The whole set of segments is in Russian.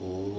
Что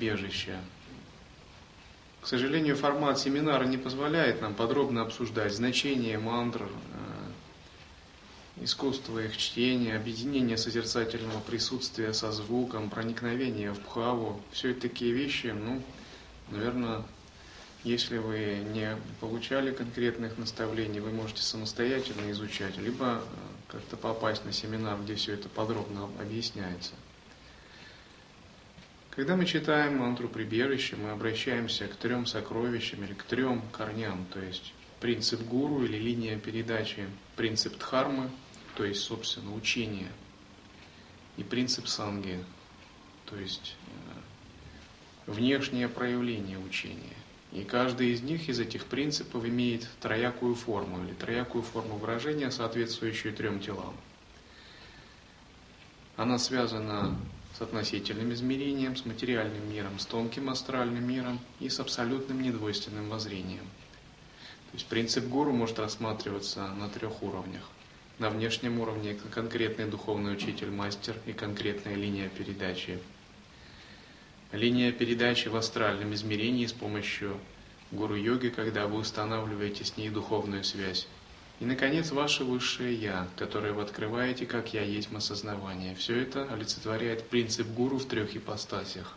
прибежища? К сожалению, формат семинара не позволяет нам подробно обсуждать значение мантр, э, искусство их чтения, объединение созерцательного присутствия со звуком, проникновение в бхаву. Все это такие вещи, ну, наверное, если вы не получали конкретных наставлений, вы можете самостоятельно изучать, либо э, как-то попасть на семинар, где все это подробно объясняется. Когда мы читаем мантру прибежища, мы обращаемся к трем сокровищам или к трем корням, то есть принцип гуру или линия передачи, принцип дхармы, то есть, собственно, учение, и принцип санги, то есть э, внешнее проявление учения. И каждый из них, из этих принципов, имеет троякую форму или троякую форму выражения, соответствующую трем телам. Она связана с относительным измерением, с материальным миром, с тонким астральным миром и с абсолютным недвойственным воззрением. То есть принцип гуру может рассматриваться на трех уровнях. На внешнем уровне конкретный духовный учитель, мастер и конкретная линия передачи. Линия передачи в астральном измерении с помощью гуру-йоги, когда вы устанавливаете с ней духовную связь. И, наконец, ваше высшее Я, которое вы открываете, как Я есть осознавание. Все это олицетворяет принцип гуру в трех ипостасях.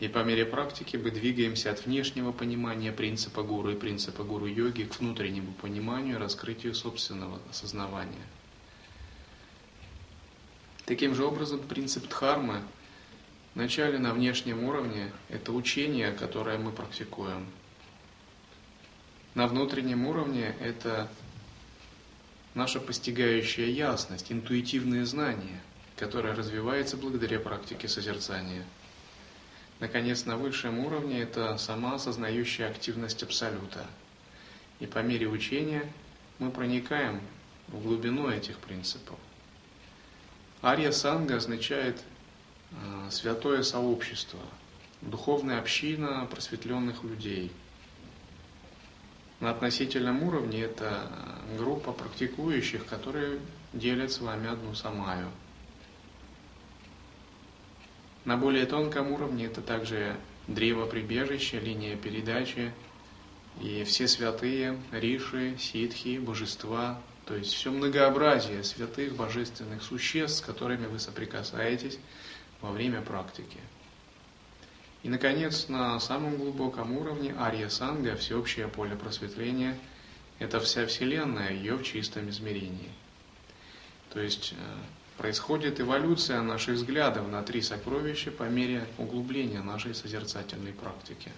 И по мере практики мы двигаемся от внешнего понимания принципа гуру и принципа гуру-йоги к внутреннему пониманию и раскрытию собственного осознавания. Таким же образом, принцип дхармы вначале на внешнем уровне – это учение, которое мы практикуем. На внутреннем уровне это наша постигающая ясность, интуитивное знание, которое развивается благодаря практике созерцания. Наконец, на высшем уровне это сама осознающая активность Абсолюта. И по мере учения мы проникаем в глубину этих принципов. Ария Санга означает э, святое сообщество, духовная община просветленных людей – на относительном уровне это группа практикующих, которые делят с вами одну самаю. На более тонком уровне это также древо прибежища, линия передачи и все святые, риши, ситхи, божества, то есть все многообразие святых божественных существ, с которыми вы соприкасаетесь во время практики. И, наконец, на самом глубоком уровне Ария Санга, всеобщее поле просветления, это вся Вселенная, ее в чистом измерении. То есть э, происходит эволюция наших взглядов на три сокровища по мере углубления нашей созерцательной практики.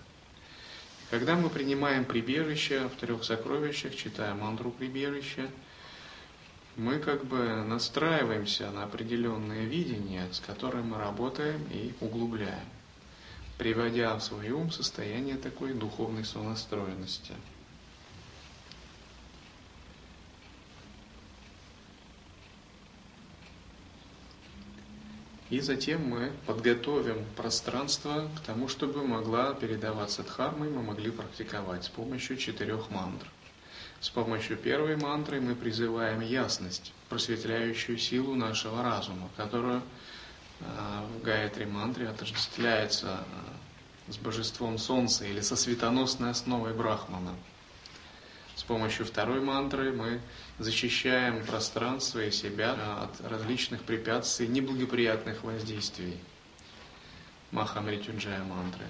Когда мы принимаем прибежище в трех сокровищах, читая мантру прибежища, мы как бы настраиваемся на определенное видение, с которым мы работаем и углубляем, приводя в свой ум состояние такой духовной сонастроенности – И затем мы подготовим пространство к тому, чтобы могла передаваться дхарма, и мы могли практиковать с помощью четырех мантр. С помощью первой мантры мы призываем ясность, просветляющую силу нашего разума, которая в Гаятри мантре отождествляется с божеством Солнца или со светоносной основой Брахмана – с помощью второй мантры мы защищаем пространство и себя от различных препятствий, неблагоприятных воздействий. Махамритюнджая мантры.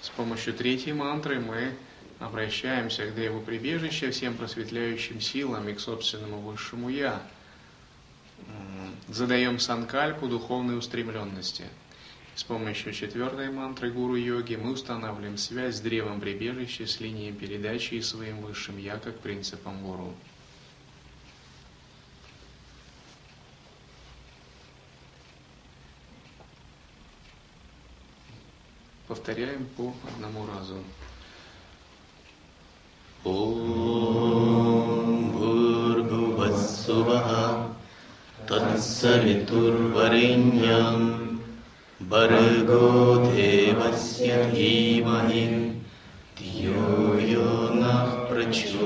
С помощью третьей мантры мы обращаемся к Деву прибежища, всем просветляющим силам и к собственному высшему Я. Задаем санкальпу духовной устремленности – с помощью четвертой мантры гуру-йоги мы устанавливаем связь с древом прибежища, с линией передачи и своим высшим «я» как принципом гуру. Повторяем по одному разу. Ом Бхурбхувассуваха तत्सवितुर्वरेण्यम् वर्गो देवस्य धीमहि धियो यो नः प्रचोदयात्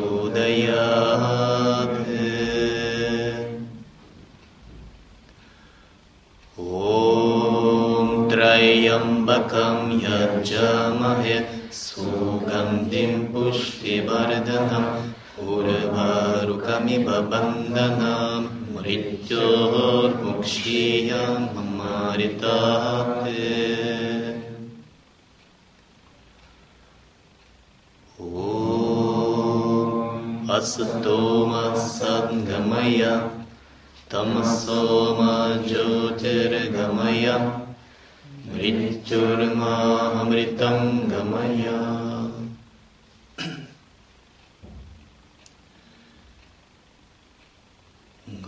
ॐ त्रयम्बकं यजामहे सुगन्धिं पुष्टिवर्धनम् उर्वारुकमिव बन्धनाम् मृत्योर्मुक्षीयं ममारितात्। ॐ असतोमसद्गमय तमसोम ज्योतिर्गमय मृत्युर्मामृतं गमय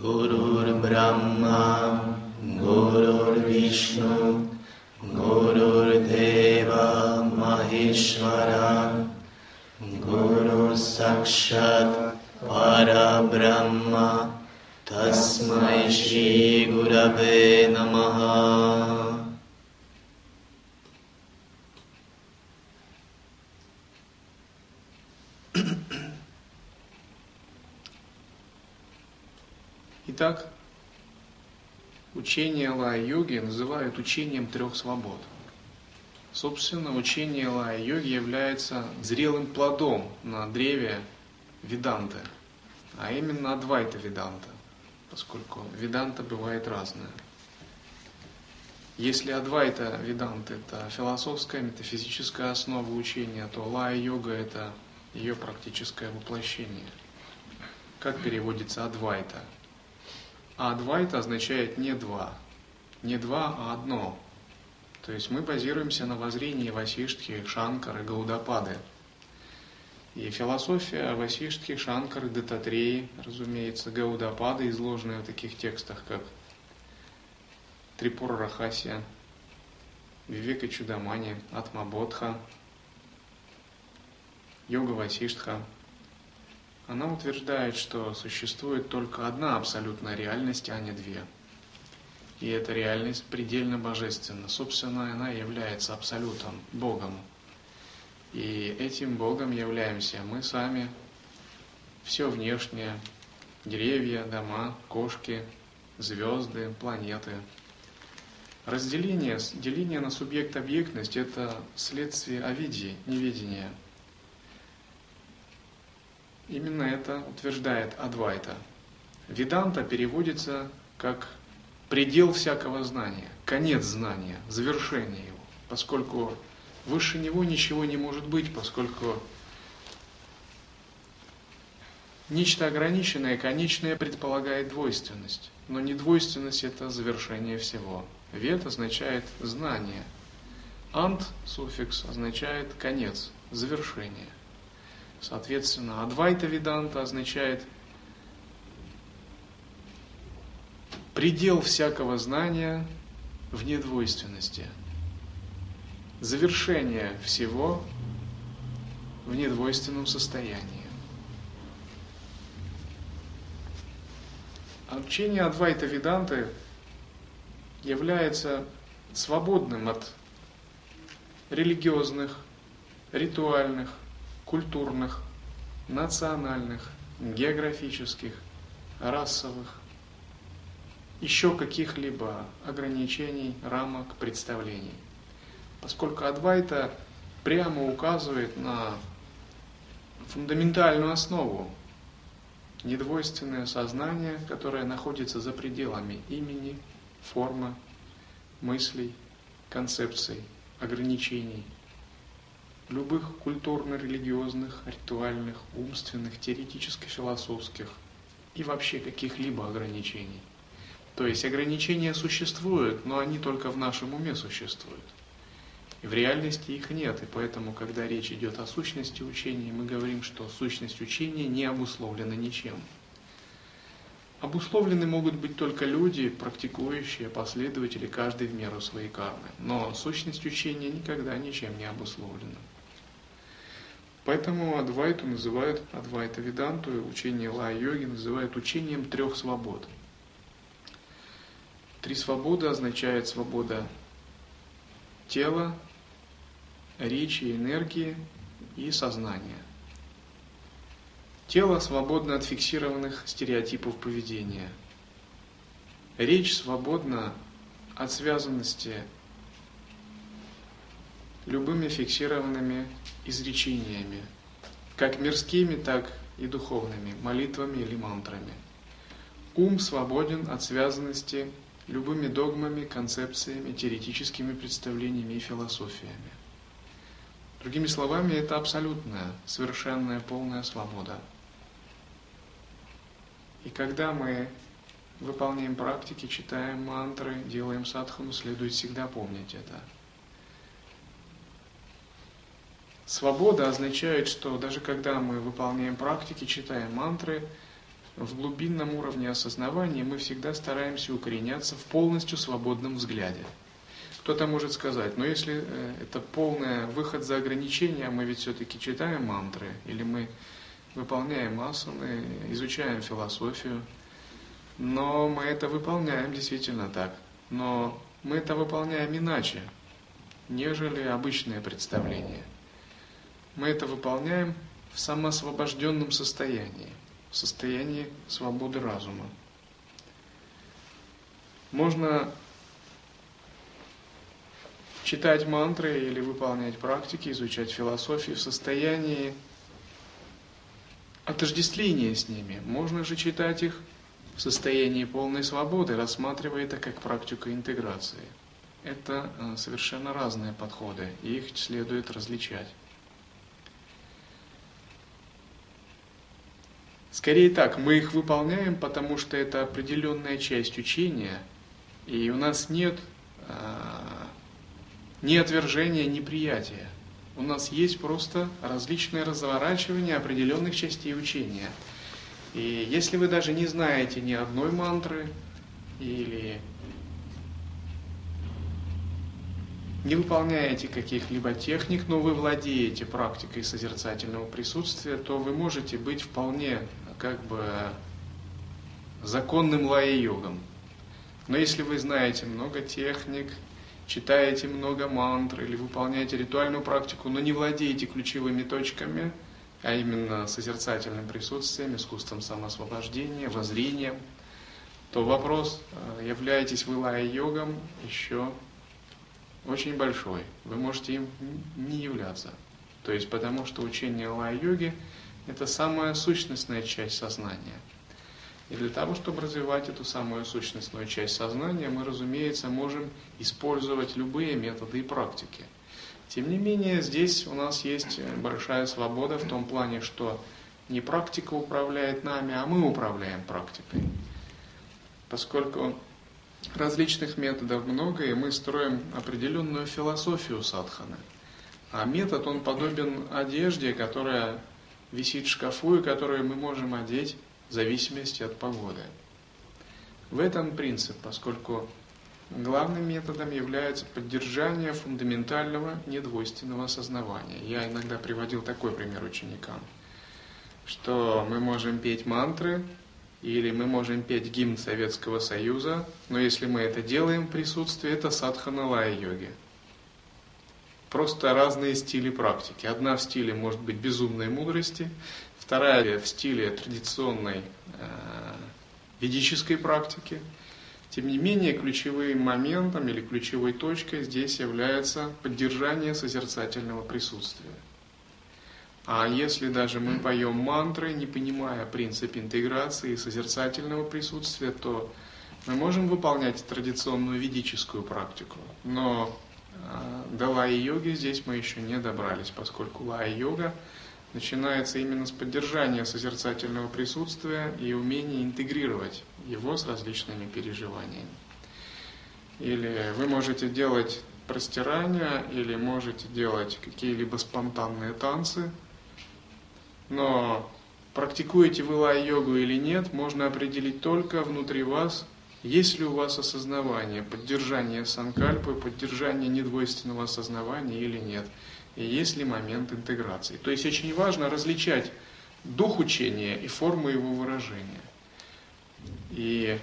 गुरुर्ब्रह्मा गुरुर्विष्णु गुरुर्देव महेश्वरा गुरुसाक्षात् परब्रह्म तस्मै श्रीगुरवे नमः Итак, учение Лая-йоги называют учением трех свобод. Собственно, учение Лая-йоги является зрелым плодом на древе Веданты, а именно Адвайта Веданта, поскольку Веданта бывает разная. Если Адвайта Веданта – это философская, метафизическая основа учения, то Лая-йога – это ее практическое воплощение. Как переводится Адвайта – а адвайта означает не два. Не два, а одно. То есть мы базируемся на воззрении Васиштхи, Шанкары, Гаудапады. И философия Васиштхи, Шанкары, Дататреи, разумеется, Гаудапады, изложенные в таких текстах, как Трипура Рахасия, Вивека Чудамани, Атмабодха, Йога Васиштха – она утверждает, что существует только одна абсолютная реальность, а не две. И эта реальность предельно божественна. Собственно, она является абсолютом, Богом. И этим Богом являемся мы сами, все внешнее, деревья, дома, кошки, звезды, планеты. Разделение, деление на субъект-объектность – это следствие овидии, неведения – Именно это утверждает Адвайта. Веданта переводится как предел всякого знания, конец знания, завершение его, поскольку выше него ничего не может быть, поскольку нечто ограниченное, конечное предполагает двойственность, но не двойственность – это завершение всего. Вед означает знание, Ант суффикс означает конец, завершение. Соответственно, Адвайта Веданта означает предел всякого знания в недвойственности, завершение всего в недвойственном состоянии. Учение Адвайта Веданты является свободным от религиозных, ритуальных, культурных, национальных, географических, расовых, еще каких-либо ограничений, рамок, представлений. Поскольку Адвайта прямо указывает на фундаментальную основу недвойственное сознание, которое находится за пределами имени, формы, мыслей, концепций, ограничений, любых культурно-религиозных, ритуальных, умственных, теоретическо-философских и вообще каких-либо ограничений. То есть ограничения существуют, но они только в нашем уме существуют. И в реальности их нет, и поэтому, когда речь идет о сущности учения, мы говорим, что сущность учения не обусловлена ничем. Обусловлены могут быть только люди, практикующие, последователи, каждый в меру своей кармы. Но сущность учения никогда ничем не обусловлена. Поэтому Адвайту называют, Адвайта Веданту, учение Лая-йоги называют учением трех свобод. Три свободы означают свобода тела, речи, энергии и сознания. Тело свободно от фиксированных стереотипов поведения. Речь свободна от связанности любыми фиксированными изречениями, как мирскими, так и духовными, молитвами или мантрами. Ум свободен от связанности любыми догмами, концепциями, теоретическими представлениями и философиями. Другими словами, это абсолютная, совершенная, полная свобода. И когда мы выполняем практики, читаем мантры, делаем садхану, следует всегда помнить это. Свобода означает, что даже когда мы выполняем практики, читаем мантры, в глубинном уровне осознавания мы всегда стараемся укореняться в полностью свободном взгляде – кто-то может сказать, но если э, это полный выход за ограничения, мы ведь все-таки читаем мантры, или мы выполняем асаны, изучаем философию, но мы это выполняем действительно так. Но мы это выполняем иначе, нежели обычное представление. Мы это выполняем в самоосвобожденном состоянии, в состоянии свободы разума. Можно читать мантры или выполнять практики, изучать философию в состоянии отождествления с ними. Можно же читать их в состоянии полной свободы, рассматривая это как практику интеграции. Это э, совершенно разные подходы, и их следует различать. Скорее так, мы их выполняем, потому что это определенная часть учения, и у нас нет э, ни отвержения, ни приятия. У нас есть просто различные разворачивания определенных частей учения. И если вы даже не знаете ни одной мантры или не выполняете каких-либо техник, но вы владеете практикой созерцательного присутствия, то вы можете быть вполне как бы законным лая-йогом. Но если вы знаете много техник, читаете много мантр или выполняете ритуальную практику, но не владеете ключевыми точками, а именно созерцательным присутствием, искусством самоосвобождения, воззрением, то вопрос, э, являетесь вы лая-йогом, еще очень большой. Вы можете им не являться. То есть потому что учение лая-йоги – это самая сущностная часть сознания – и для того, чтобы развивать эту самую сущностную часть сознания, мы, разумеется, можем использовать любые методы и практики. Тем не менее, здесь у нас есть большая свобода в том плане, что не практика управляет нами, а мы управляем практикой. Поскольку различных методов много, и мы строим определенную философию садханы. А метод, он подобен одежде, которая висит в шкафу и которую мы можем одеть в зависимости от погоды. В этом принцип, поскольку главным методом является поддержание фундаментального недвойственного осознавания. Я иногда приводил такой пример ученикам, что мы можем петь мантры, или мы можем петь гимн Советского Союза, но если мы это делаем в присутствии, это садхана лая-йоги. Просто разные стили практики. Одна в стиле может быть безумной мудрости, вторая в стиле традиционной э, ведической практики. Тем не менее, ключевым моментом или ключевой точкой здесь является поддержание созерцательного присутствия. А если даже мы поем мантры, не понимая принцип интеграции и созерцательного присутствия, то мы можем выполнять традиционную ведическую практику. Но э, до лай-йоги здесь мы еще не добрались, поскольку лай-йога начинается именно с поддержания созерцательного присутствия и умения интегрировать его с различными переживаниями. Или вы можете делать простирания, или можете делать какие-либо спонтанные танцы, но практикуете вы лай-йогу или нет, можно определить только внутри вас, есть ли у вас осознавание, поддержание санкальпы, поддержание недвойственного осознавания или нет. И есть ли момент интеграции. То есть очень важно различать дух учения и форму его выражения. И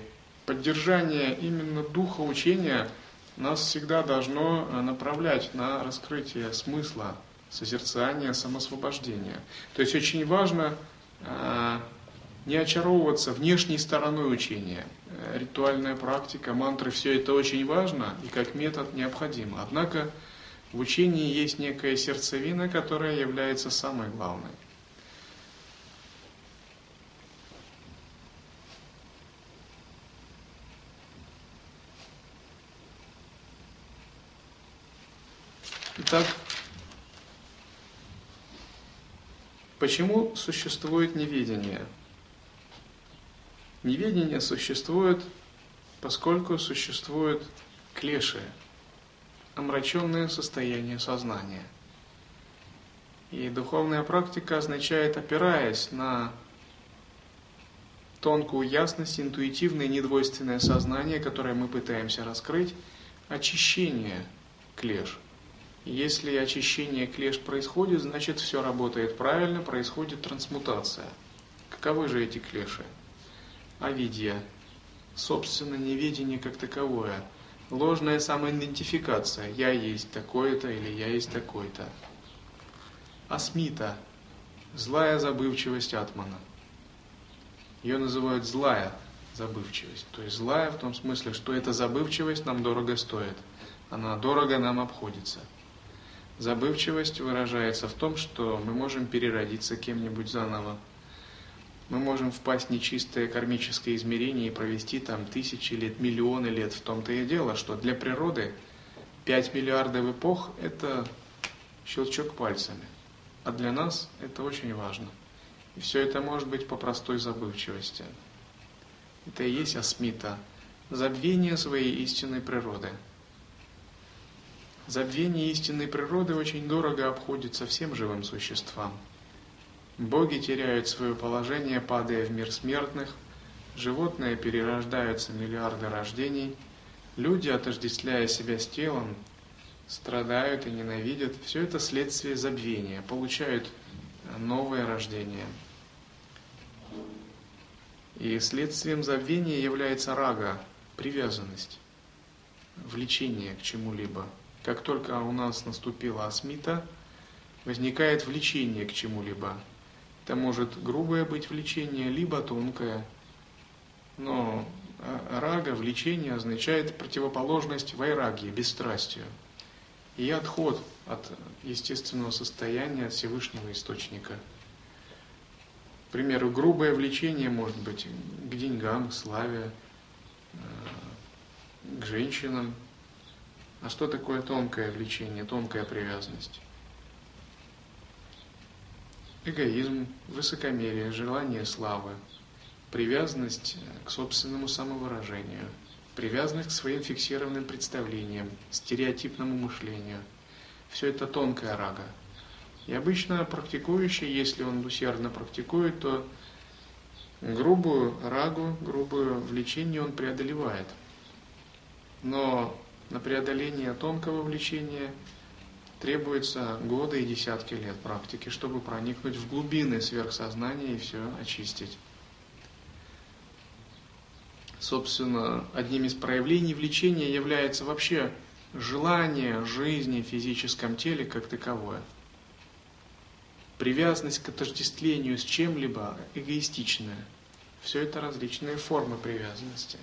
поддержание именно духа учения нас всегда должно направлять на раскрытие смысла созерцание, самосвобождение. То есть очень важно э, не очаровываться внешней стороной учения. Э, ритуальная практика, мантры, все это очень важно и как метод необходимо. Однако в учении есть некая сердцевина, которая является самой главной. Итак, Почему существует неведение? Неведение существует, поскольку существует клеши, омраченное состояние сознания. И духовная практика означает, опираясь на тонкую ясность, интуитивное недвойственное сознание, которое мы пытаемся раскрыть, очищение клеш – если очищение клеш происходит, значит все работает правильно, происходит трансмутация. Каковы же эти клеши? Авидья, собственно неведение как таковое, ложная самоидентификация, я есть такое-то или я есть такой-то. Асмита, злая забывчивость атмана. Ее называют злая забывчивость. То есть злая в том смысле, что эта забывчивость нам дорого стоит. Она дорого нам обходится – Забывчивость выражается в том, что мы можем переродиться кем-нибудь заново. Мы можем впасть в нечистое кармическое измерение и провести там тысячи лет, миллионы лет. В том-то и дело, что для природы 5 миллиардов эпох – это щелчок пальцами. А для нас это очень важно. И все это может быть по простой забывчивости. Это и есть асмита, забвение своей истинной природы – Забвение истинной природы очень дорого обходится всем живым существам. Боги теряют свое положение, падая в мир смертных, животные перерождаются миллиарды рождений, люди, отождествляя себя с телом, страдают и ненавидят. Все это следствие забвения, получают новое рождение. И следствием забвения является рага, привязанность, влечение к чему-либо – как только у нас наступила асмита, возникает влечение к чему-либо. Это может грубое быть влечение, либо тонкое. Но а, рага, влечение означает противоположность вайраги, бесстрастию. И отход от естественного состояния, от Всевышнего Источника. К примеру, грубое влечение может быть к деньгам, к славе, э, к женщинам – а что такое тонкое влечение, тонкая привязанность? Эгоизм, высокомерие, желание славы, привязанность к собственному самовыражению. привязанность к своим фиксированным представлениям, стереотипному мышлению. Все это тонкая рага. И обычно практикующий, если он усердно практикует, то грубую рагу, грубое влечение он преодолевает. Но на преодоление тонкого влечения требуется годы и десятки лет практики, чтобы проникнуть в глубины сверхсознания и все очистить. Собственно, одним из проявлений влечения является вообще желание жизни в физическом теле как таковое. Привязанность к отождествлению с чем-либо эгоистичная. Все это различные формы привязанности.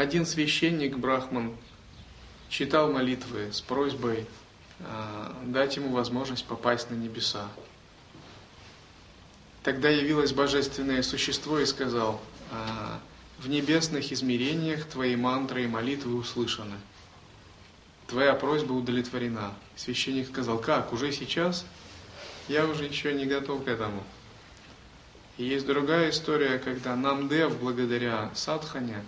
Один священник Брахман читал молитвы с просьбой э, дать ему возможность попасть на небеса. Тогда явилось божественное существо и сказал, «А, в небесных измерениях твои мантры и молитвы услышаны. Твоя просьба удовлетворена. Священник сказал, как, уже сейчас? Я уже еще не готов к этому. И есть другая история, когда Намдев, благодаря Садхане,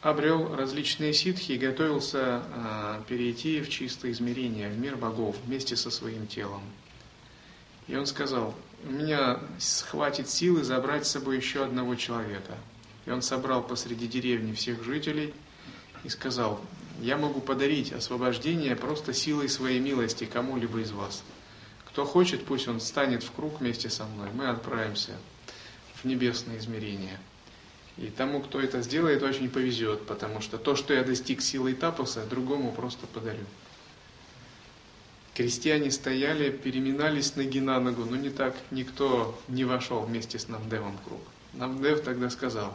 обрел различные ситхи и готовился э, перейти в чистое измерение, в мир богов, вместе со своим телом. И он сказал, у меня хватит силы забрать с собой еще одного человека. И он собрал посреди деревни всех жителей и сказал, я могу подарить освобождение просто силой своей милости кому-либо из вас. Кто хочет, пусть он станет в круг вместе со мной. Мы отправимся в небесное измерение. И тому, кто это сделает, очень повезет, потому что то, что я достиг силой тапоса, другому просто подарю. Крестьяне стояли, переминались ноги на ногу, но не так никто не вошел вместе с Намдевом в круг. Намдев тогда сказал,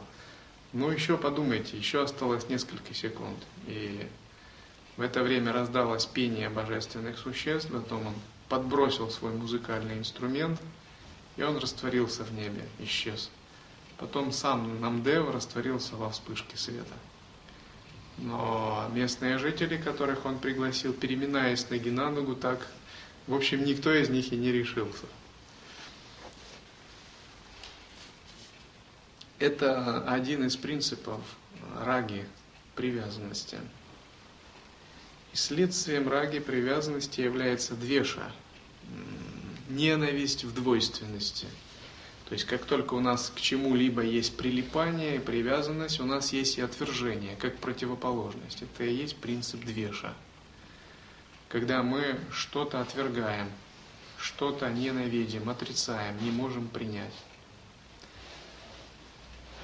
ну еще подумайте, еще осталось несколько секунд. И в это время раздалось пение божественных существ, потом он подбросил свой музыкальный инструмент, и он растворился в небе, исчез. Потом сам Намдев растворился во вспышке света. Но местные жители, которых он пригласил, переминаясь ноги на ногу, так, в общем, никто из них и не решился. Это один из принципов раги, привязанности. И следствием раги привязанности является двеша, ненависть в двойственности – то есть как только у нас к чему-либо есть прилипание и привязанность, у нас есть и отвержение, как противоположность. Это и есть принцип двеша. Когда мы что-то отвергаем, что-то ненавидим, отрицаем, не можем принять.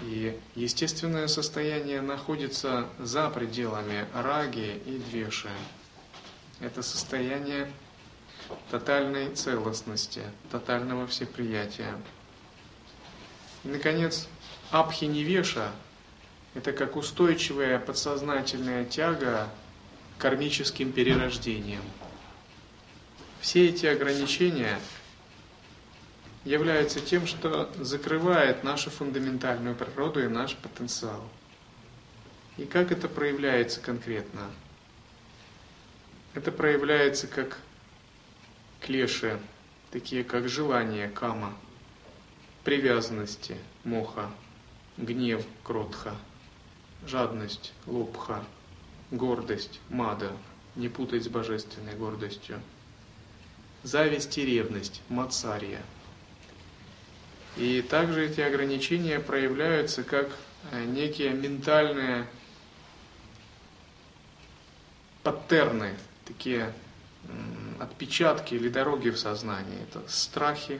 И естественное состояние находится за пределами раги и двеши. Это состояние тотальной целостности, тотального всеприятия. И, наконец, абхиневеша – это как устойчивая подсознательная тяга к кармическим перерождениям. Все эти ограничения являются тем, что закрывает нашу фундаментальную природу и наш потенциал. И как это проявляется конкретно? Это проявляется как клеши, такие как желание, кама – привязанности моха, гнев кротха, жадность лобха, гордость мада, не путать с божественной гордостью, зависть и ревность мацария. И также эти ограничения проявляются как э, некие ментальные паттерны, такие отпечатки или дороги в сознании. Это страхи,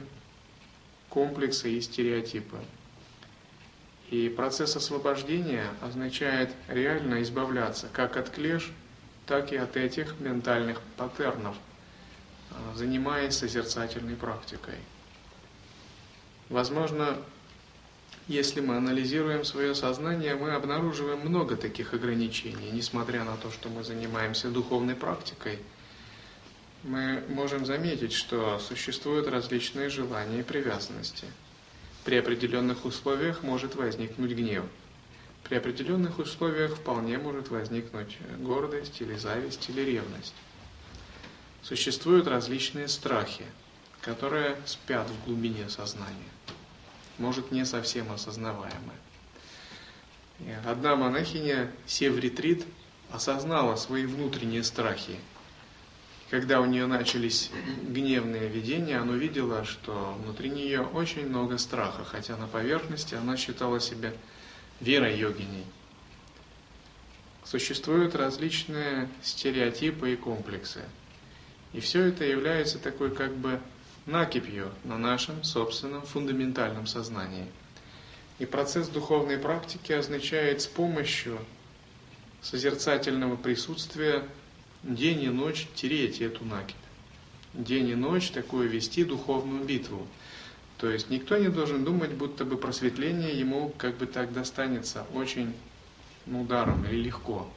комплексы и стереотипы. И процесс освобождения означает реально избавляться как от клеш, так и от этих ментальных паттернов, а, занимаясь созерцательной практикой. Возможно, если мы анализируем свое сознание, мы обнаруживаем много таких ограничений, несмотря на то, что мы занимаемся духовной практикой – мы можем заметить, что существуют различные желания и привязанности. При определенных условиях может возникнуть гнев. При определенных условиях вполне может возникнуть гордость или зависть или ревность. Существуют различные страхи. которые спят в глубине сознания, может не совсем осознаваемые. Одна монахиня, сев ретрит, осознала свои внутренние страхи. Когда у нее начались гневные видения, она увидела, что внутри нее очень много страха, хотя на поверхности она считала себя верой йогиней. Существуют различные стереотипы и комплексы. И все это является такой как бы накипью на нашем собственном фундаментальном сознании. И процесс духовной практики означает с помощью созерцательного присутствия день и ночь тереть эту накипь. День и ночь такую вести духовную битву. То есть никто не должен думать, будто бы просветление ему как бы так достанется очень ну, или легко.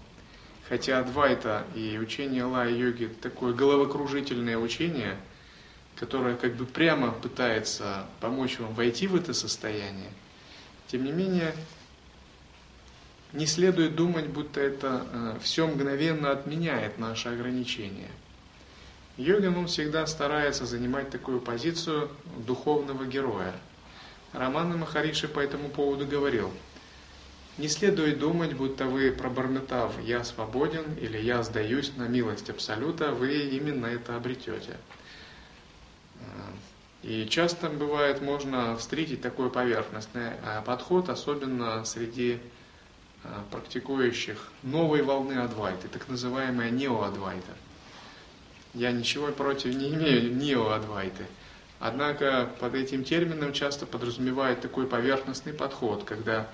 Хотя Адвайта и учение Лая-йоги такое головокружительное учение, которое как бы прямо пытается помочь вам войти в это состояние, тем не менее, не следует думать, будто это э, все мгновенно отменяет наши ограничения. Йогин, он всегда старается занимать такую позицию духовного героя. Роман Махариши по этому поводу говорил, не следует думать, будто вы, пробормотав «я свободен» или «я сдаюсь на милость Абсолюта», вы именно это обретете. Э, и часто бывает, можно встретить такой поверхностный э, подход, особенно среди практикующих новой волны Адвайты, так называемая неоадвайта. Я ничего против не имею неоадвайты. Однако под этим термином часто подразумевает такой поверхностный подход, когда,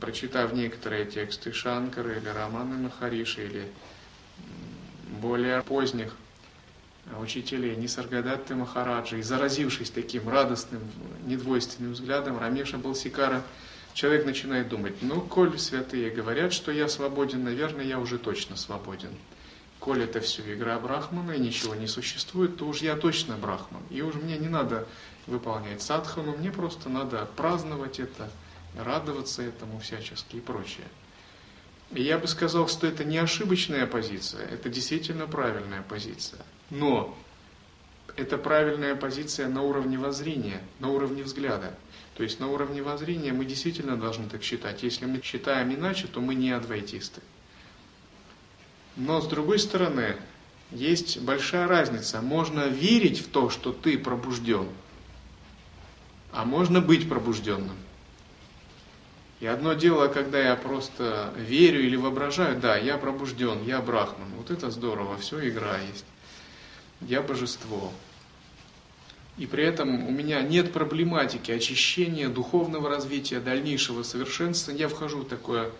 прочитав некоторые тексты Шанкары или Романы Махариши или более поздних учителей Нисаргадатты Махараджи, и заразившись таким радостным, недвойственным взглядом, Рамеша Балсикара – человек начинает думать, ну, коль святые говорят, что я свободен, наверное, я уже точно свободен. Коль это все игра Брахмана и ничего не существует, то уж я точно Брахман. И уж мне не надо выполнять садхану, мне просто надо праздновать это, радоваться этому всячески и прочее. И я бы сказал, что это не ошибочная позиция, это действительно правильная позиция. Но это правильная позиция на уровне воззрения, на уровне взгляда. То есть на уровне воззрения мы действительно должны так считать. Если мы считаем иначе, то мы не адвайтисты. Но с другой стороны, есть большая разница. Можно верить в то, что ты пробужден, а можно быть пробужденным. И одно дело, когда я просто верю или воображаю, да, я пробужден, я брахман. Вот это здорово, все игра есть. Я божество. И при этом у меня нет проблематики очищения, духовного развития, дальнейшего совершенства. Я вхожу в такое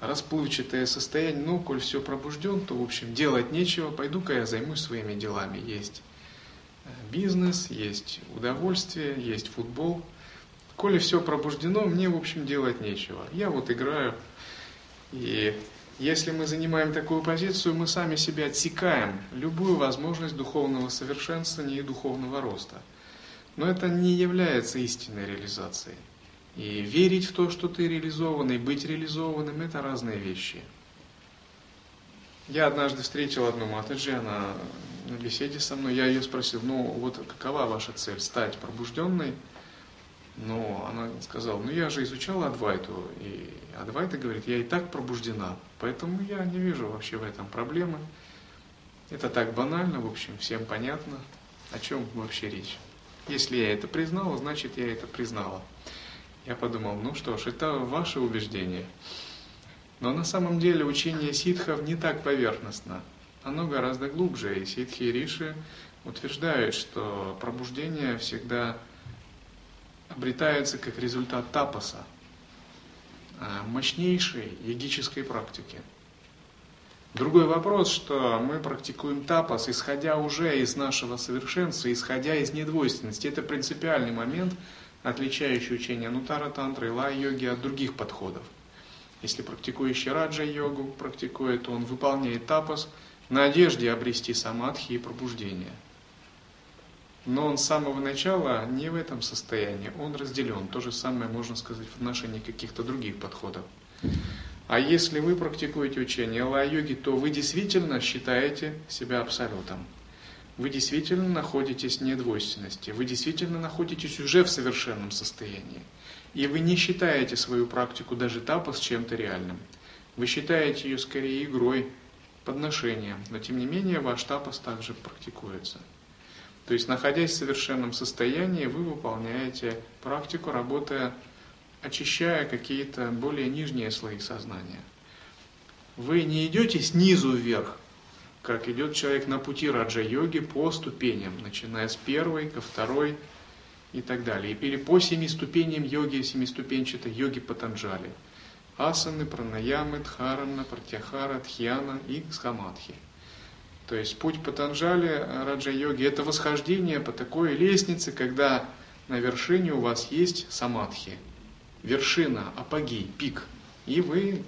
расплывчатое состояние. Ну, коль все пробужден, то, в общем, делать нечего. Пойду-ка я займусь своими делами. Есть э, бизнес, есть удовольствие, есть футбол. Коли все пробуждено, мне, в общем, делать нечего. Я вот играю. И если мы занимаем такую позицию, мы сами себя отсекаем любую возможность духовного совершенствования и духовного роста. Но это не является истинной реализацией. И верить в то, что ты реализован, быть реализованным – это разные вещи. Я однажды встретил одну Матаджи, она на беседе со мной, я ее спросил, ну вот какова ваша цель, стать пробужденной? Но она сказала, ну я же изучала Адвайту, и Адвайта говорит, я и так пробуждена, поэтому я не вижу вообще в этом проблемы. Это так банально, в общем, всем понятно, о чем вообще речь. Если я это признала, значит я это признала. Я подумал, ну что ж, это ваше убеждение. Но на самом деле учение ситхов не так поверхностно. Оно гораздо глубже, и ситхи и риши утверждают, что пробуждение всегда обретается как результат тапаса, а, мощнейшей йогической практики. Другой вопрос, что мы практикуем тапас, исходя уже из нашего совершенства, исходя из недвойственности. Это принципиальный момент, отличающий учение Нутара Тантры и Ла-йоги от других подходов. Если практикующий раджа-йогу практикует, он выполняет тапас в надежде обрести самадхи и пробуждение – но он с самого начала не в этом состоянии, он разделен. То же самое можно сказать в отношении каких-то других подходов. А если вы практикуете учение ла-йоги, то вы действительно считаете себя абсолютом. вы действительно находитесь в недвойственности, вы действительно находитесь уже в совершенном состоянии. И вы не считаете свою практику даже тапос чем-то реальным. Вы считаете ее скорее игрой, подношением, но тем не менее ваш тапос также практикуется. То есть, находясь в совершенном состоянии, вы выполняете практику, работая, очищая какие-то более нижние слои сознания. Вы не идете снизу вверх, как идет человек на пути раджа-йоги по ступеням, начиная с первой, ко второй и так далее. Или по семи ступеням йоги, семиступенчатой йоги Патанджали. Асаны, пранаямы, дхарана, пратяхара, тхьяна и схамадхи. То есть путь Патанджали, раджа-йоги, это восхождение по такой лестнице, когда на вершине у вас есть самадхи. Вершина, апогей, пик. И вы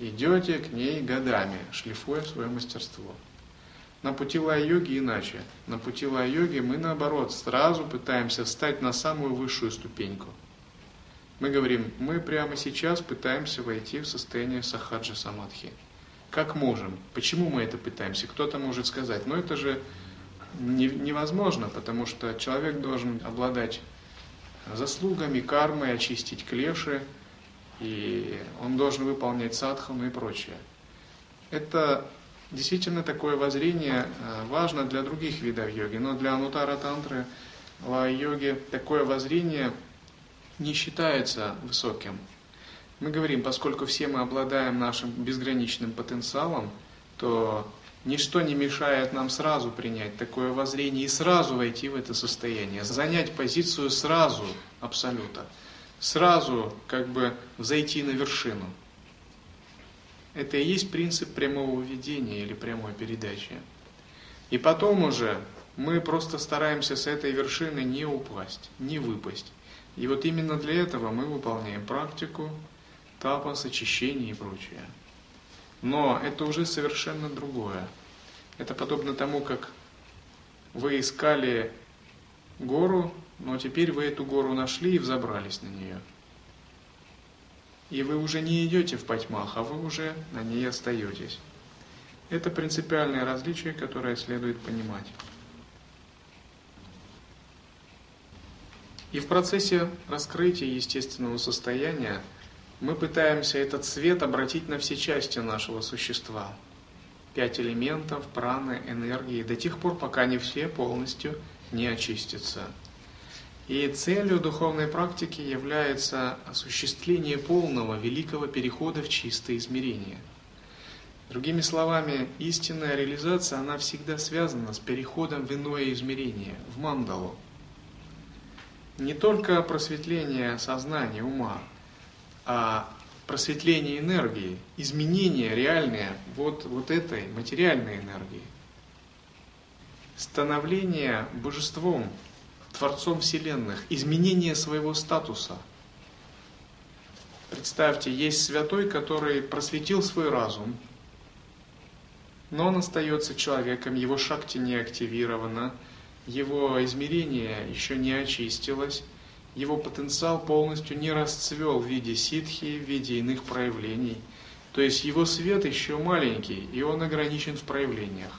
идете к ней годами, шлифуя свое мастерство. На пути лай-йоги иначе. На пути лай-йоги мы наоборот сразу пытаемся встать на самую высшую ступеньку. Мы говорим, мы прямо сейчас пытаемся войти в состояние сахаджа самадхи. Как можем? Почему мы это пытаемся? Кто-то может сказать, но это же невозможно, потому что человек должен обладать заслугами, кармой, очистить клеши, и он должен выполнять садхану и прочее. Это действительно такое воззрение э, важно для других видов йоги, но для анутара тантры, ла-йоги такое воззрение не считается высоким. Мы говорим, поскольку все мы обладаем нашим безграничным потенциалом, то ничто не мешает нам сразу принять такое воззрение и сразу войти в это состояние, занять позицию сразу абсолюта сразу как бы зайти на вершину. Это и есть принцип прямого видения или прямой передачи. И потом уже мы просто стараемся с этой вершины не упасть, не выпасть. И вот именно для этого мы выполняем практику, тапас, очищение и прочее. Но это уже совершенно другое. Это подобно тому, как вы искали гору, но теперь вы эту гору нашли и взобрались на нее. И вы уже не идете в потьмах, а вы уже на ней остаетесь. Это принципиальное различие, которое следует понимать. И в процессе раскрытия естественного состояния мы пытаемся этот свет обратить на все части нашего существа. Пять элементов, праны, энергии, до тех пор, пока не все полностью не очистятся. И целью духовной практики является осуществление полного великого перехода в чистое измерение. Другими словами, истинная реализация, она всегда связана с переходом в иное измерение, в мандалу. Не только просветление сознания, ума, а просветление энергии, изменение реальное вот, вот этой материальной энергии. Становление божеством Творцом Вселенных, изменение своего статуса. Представьте, есть святой, который просветил свой разум, но он остается человеком, его шакти не активирована, его измерение еще не очистилось, его потенциал полностью не расцвел в виде ситхи, в виде иных проявлений. То есть его свет еще маленький, и он ограничен в проявлениях.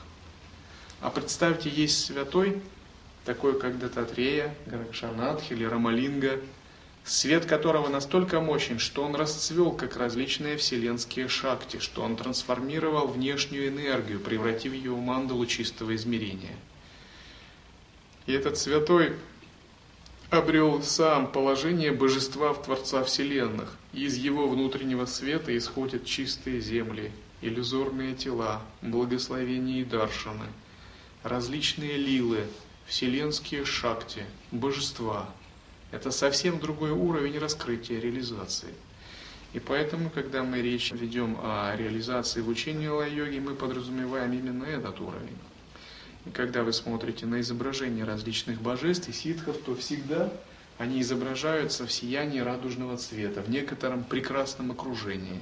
А представьте, есть святой, такой как Дататрея, Гаракшанатх или Рамалинга, свет которого настолько мощен, что он расцвел как различные вселенские шакти, что он трансформировал внешнюю энергию, превратив ее в мандалу чистого измерения. И этот святой обрел сам положение божества в Творца Вселенных. Из его внутреннего света исходят чистые земли, иллюзорные тела, благословения и даршаны, различные лилы, вселенские шакти, божества. Это совсем другой уровень раскрытия реализации. И поэтому, когда мы речь ведем о реализации в учении ла-йоги, мы подразумеваем именно этот уровень. И когда вы смотрите на изображения различных божеств и ситхов, то всегда они изображаются в сиянии радужного цвета, в некотором прекрасном окружении.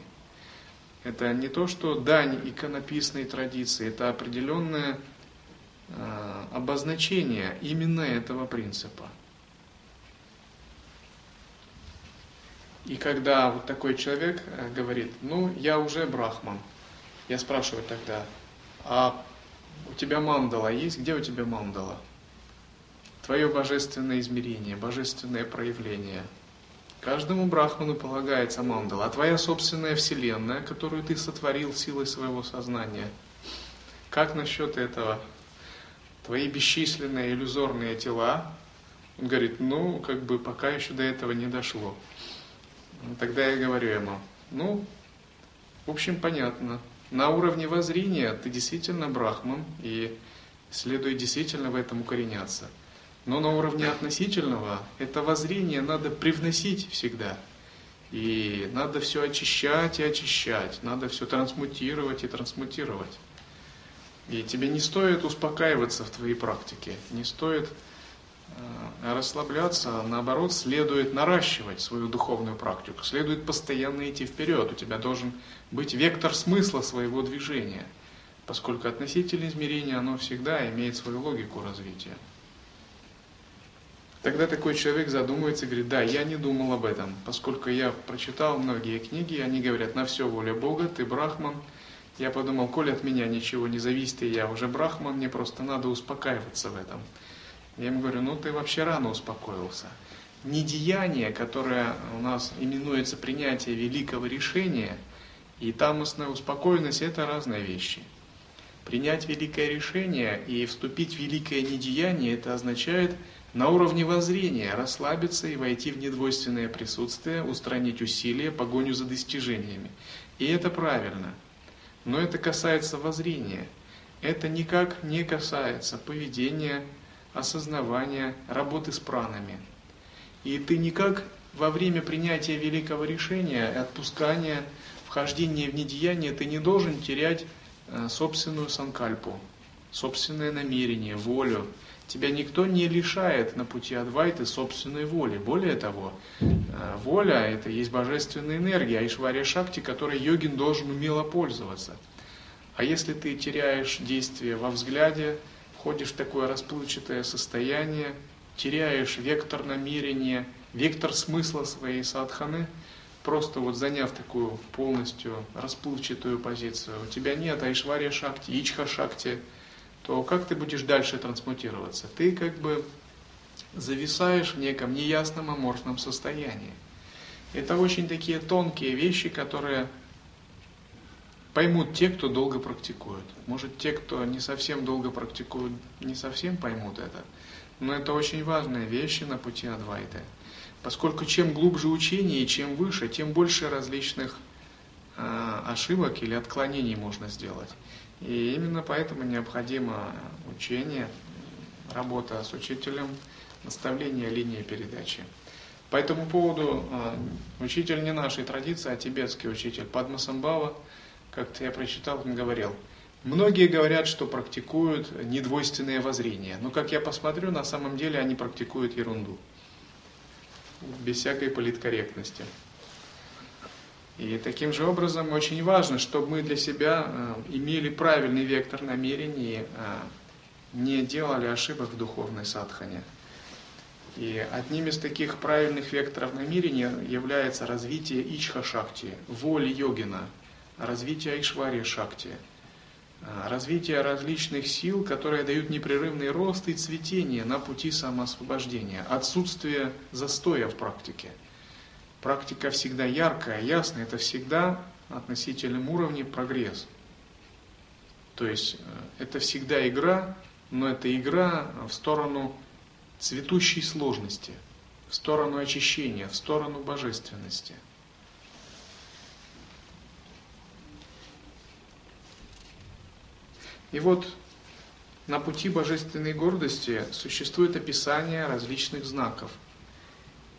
Это не то, что дань иконописной традиции, это определенная Э, обозначение именно этого принципа. И когда вот такой человек э, говорит, ну, я уже брахман, я спрашиваю тогда, а у тебя мандала есть? Где у тебя мандала? Твое божественное измерение, божественное проявление. Каждому брахману полагается мандала, а твоя собственная вселенная, которую ты сотворил силой своего сознания. Как насчет этого? Твои бесчисленные иллюзорные тела, он говорит, ну, как бы пока еще до этого не дошло. Тогда я говорю ему, ну, в общем, понятно. На уровне воззрения ты действительно брахман, и следует действительно в этом укореняться. Но на уровне относительного это воззрение надо привносить всегда. И надо все очищать и очищать, надо все трансмутировать и трансмутировать. И тебе не стоит успокаиваться в твоей практике, не стоит расслабляться, а наоборот, следует наращивать свою духовную практику, следует постоянно идти вперед. У тебя должен быть вектор смысла своего движения, поскольку относительное измерение, оно всегда имеет свою логику развития. Тогда такой человек задумывается и говорит, да, я не думал об этом, поскольку я прочитал многие книги, они говорят, на все воля Бога, ты брахман. Я подумал, коль от меня ничего не зависит, и я уже брахман, мне просто надо успокаиваться в этом. Я ему говорю, ну ты вообще рано успокоился. Недеяние, которое у нас именуется принятие великого решения, и тамостная успокоенность – это разные вещи. Принять великое решение и вступить в великое недеяние – это означает на уровне воззрения расслабиться и войти в недвойственное присутствие, устранить усилия, погоню за достижениями. И это правильно. Но это касается воззрения. Это никак не касается поведения, осознавания, работы с пранами. И ты никак во время принятия великого решения, отпускания, вхождения в недеяние, ты не должен терять э, собственную санкальпу, собственное намерение, волю. Тебя никто не лишает на пути Адвайты собственной воли. Более того, э, воля – это есть божественная энергия, Айшвария Шакти, которой йогин должен умело пользоваться. А если ты теряешь действие во взгляде, входишь в такое расплывчатое состояние, теряешь вектор намерения, вектор смысла своей садханы, просто вот заняв такую полностью расплывчатую позицию, у тебя нет айшвария шакти, ичха шакти, то как ты будешь дальше трансмутироваться? Ты как бы зависаешь в неком неясном аморфном состоянии. Это очень такие тонкие вещи, которые поймут те, кто долго практикует. Может, те, кто не совсем долго практикуют, не совсем поймут это. Но это очень важные вещи на пути Адвайты. Поскольку чем глубже учение и чем выше, тем больше различных э, ошибок или отклонений можно сделать. И именно поэтому необходимо учение, работа с учителем, наставление линии передачи. По этому поводу э, учитель не нашей традиции, а тибетский учитель Падмасамбава – как-то я прочитал, он говорил, многие говорят, что практикуют недвойственное воззрение, но как я посмотрю, на самом деле они практикуют ерунду, без всякой политкорректности. И таким же образом очень важно, чтобы мы для себя э, имели правильный вектор намерений, э, не делали ошибок в духовной садхане. И одним из таких правильных векторов намерения является развитие ичха-шакти, воли йогина – развитие Айшвария Шакти, а, развитие различных сил, которые дают непрерывный рост и цветение на пути самоосвобождения, отсутствие застоя в практике. Практика всегда яркая, ясная, это всегда на относительном уровне прогресс. То есть э, это всегда игра, но это игра в сторону цветущей сложности, в сторону очищения, в сторону божественности – И вот на пути божественной гордости существует описание различных знаков.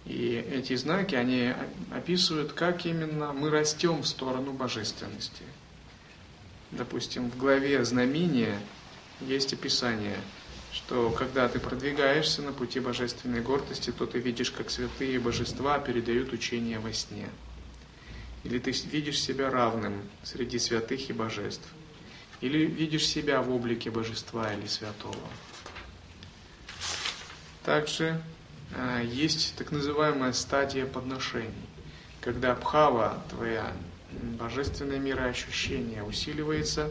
И эти знаки, они описывают, как именно мы растем в сторону божественности. Допустим, в главе знамения есть описание, что когда ты продвигаешься на пути божественной гордости, то ты видишь, как святые божества передают учение во сне. Или ты видишь себя равным среди святых и божеств – или видишь себя в облике божества или святого. Также э, есть так называемая стадия подношений, когда бхава, твоя божественное мироощущение усиливается,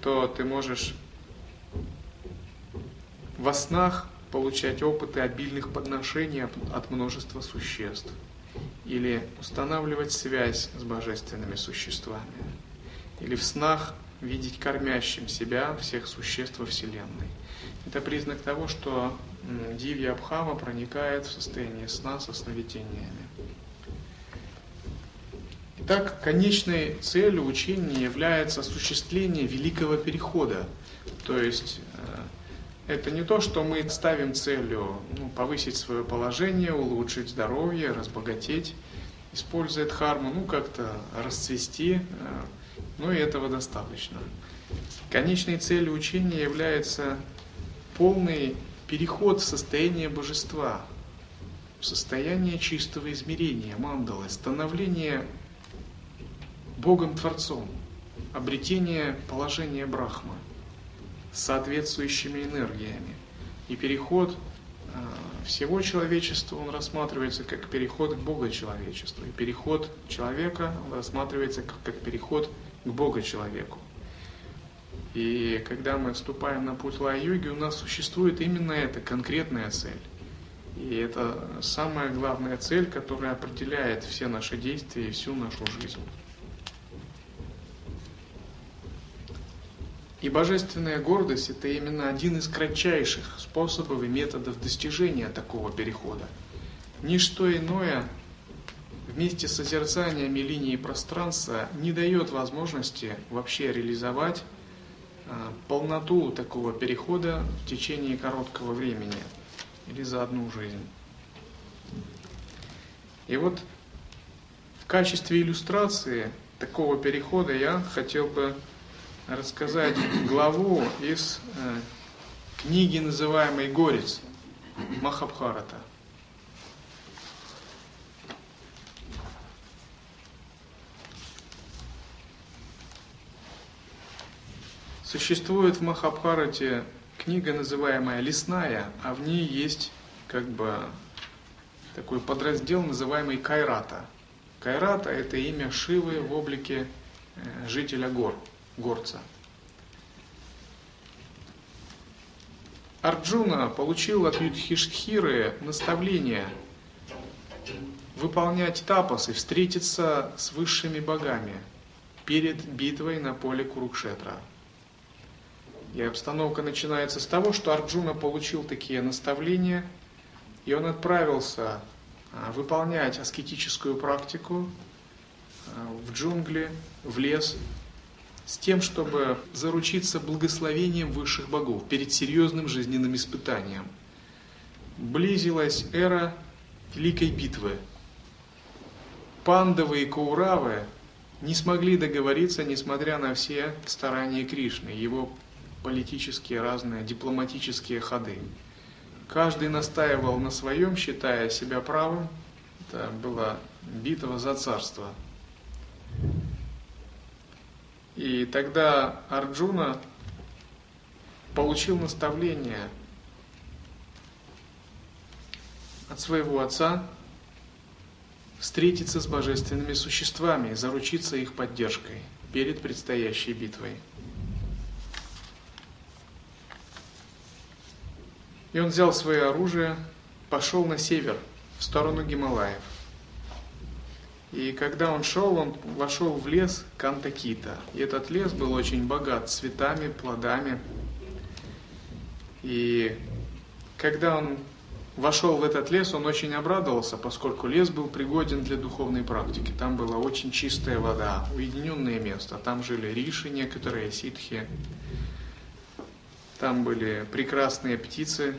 то ты можешь во снах получать опыты обильных подношений от множества существ или устанавливать связь с божественными существами, или в снах видеть кормящим себя всех существ во Вселенной. Это признак того, что Дивья Абхама проникает в состояние сна со сновидениями. Итак, конечной целью учения является осуществление великого перехода. То есть э, это не то, что мы ставим целью ну, повысить свое положение, улучшить здоровье, разбогатеть, используя дхарму, ну как-то расцвести, э, но и этого достаточно. Конечной целью учения является полный переход в состояние божества, в состояние чистого измерения, мандалы, становление Богом-творцом, обретение положения Брахмы с соответствующими энергиями. И переход а, всего человечества, он рассматривается как переход к Бога-человечеству. И переход человека рассматривается как, как переход к Бога-человеку. И когда мы вступаем на путь лай-йоги, у нас существует именно эта конкретная цель. И это самая главная цель, которая определяет все наши действия и всю нашу жизнь. И божественная гордость – это именно один из кратчайших способов и методов достижения такого перехода. Ничто иное вместе с созерцанием линии пространства не дает возможности вообще реализовать а, полноту такого перехода в течение короткого времени или за одну жизнь. И вот в качестве иллюстрации такого перехода я хотел бы рассказать главу из э, книги, называемой «Горец» Махабхарата. Существует в Махабхарате книга, называемая «Лесная», а в ней есть как бы такой подраздел, называемый Кайрата. Кайрата – это имя Шивы в облике э, жителя гор, горца. Арджуна получил от Юдхиштхиры наставление выполнять тапасы, встретиться с высшими богами перед битвой на поле Курукшетра – и обстановка начинается с того, что Арджуна получил такие наставления, и он отправился а, выполнять аскетическую практику а, в джунгли, в лес, с тем, чтобы заручиться благословением высших богов перед серьезным жизненным испытанием. Близилась эра Великой битвы. Пандавы и Кауравы не смогли договориться, несмотря на все старания Кришны, его политические разные дипломатические ходы. Каждый настаивал на своем, считая себя правым. Это была битва за царство. И тогда Арджуна получил наставление от своего отца встретиться с божественными существами и заручиться их поддержкой перед предстоящей битвой. И он взял свое оружие, пошел на север, в сторону Гималаев. И когда он шел, он вошел в лес Кантакита. И этот лес был очень богат цветами, плодами. И когда он вошел в этот лес, он очень обрадовался, поскольку лес был пригоден для духовной практики. Там была очень чистая вода, уединенное место. Там жили риши некоторые, ситхи. Там были прекрасные птицы,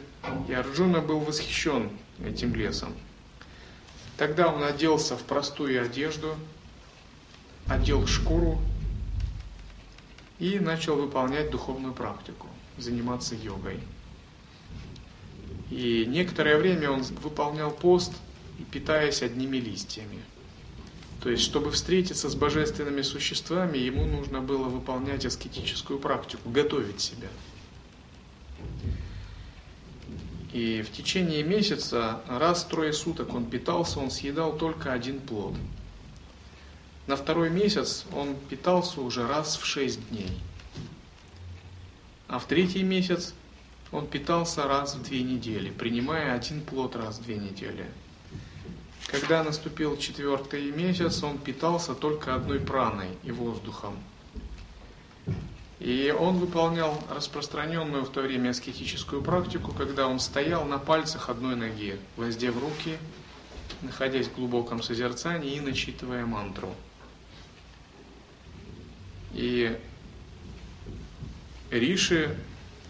и Арджуна был восхищен этим лесом. Тогда он оделся в простую одежду, одел шкуру и начал выполнять духовную практику, заниматься йогой. И некоторое время он выполнял пост, питаясь одними листьями. То есть, чтобы встретиться с божественными существами, ему нужно было выполнять аскетическую практику, готовить себя – и в течение месяца раз в трое суток он питался, он съедал только один плод. На второй месяц он питался уже раз в шесть дней. А в третий месяц он питался раз в две недели, принимая один плод раз в две недели. Когда наступил четвертый месяц, он питался только одной праной и воздухом. И он выполнял распространенную в то время аскетическую практику, когда он стоял на пальцах одной ноги, воздев руки, находясь в глубоком созерцании и начитывая мантру. И риши,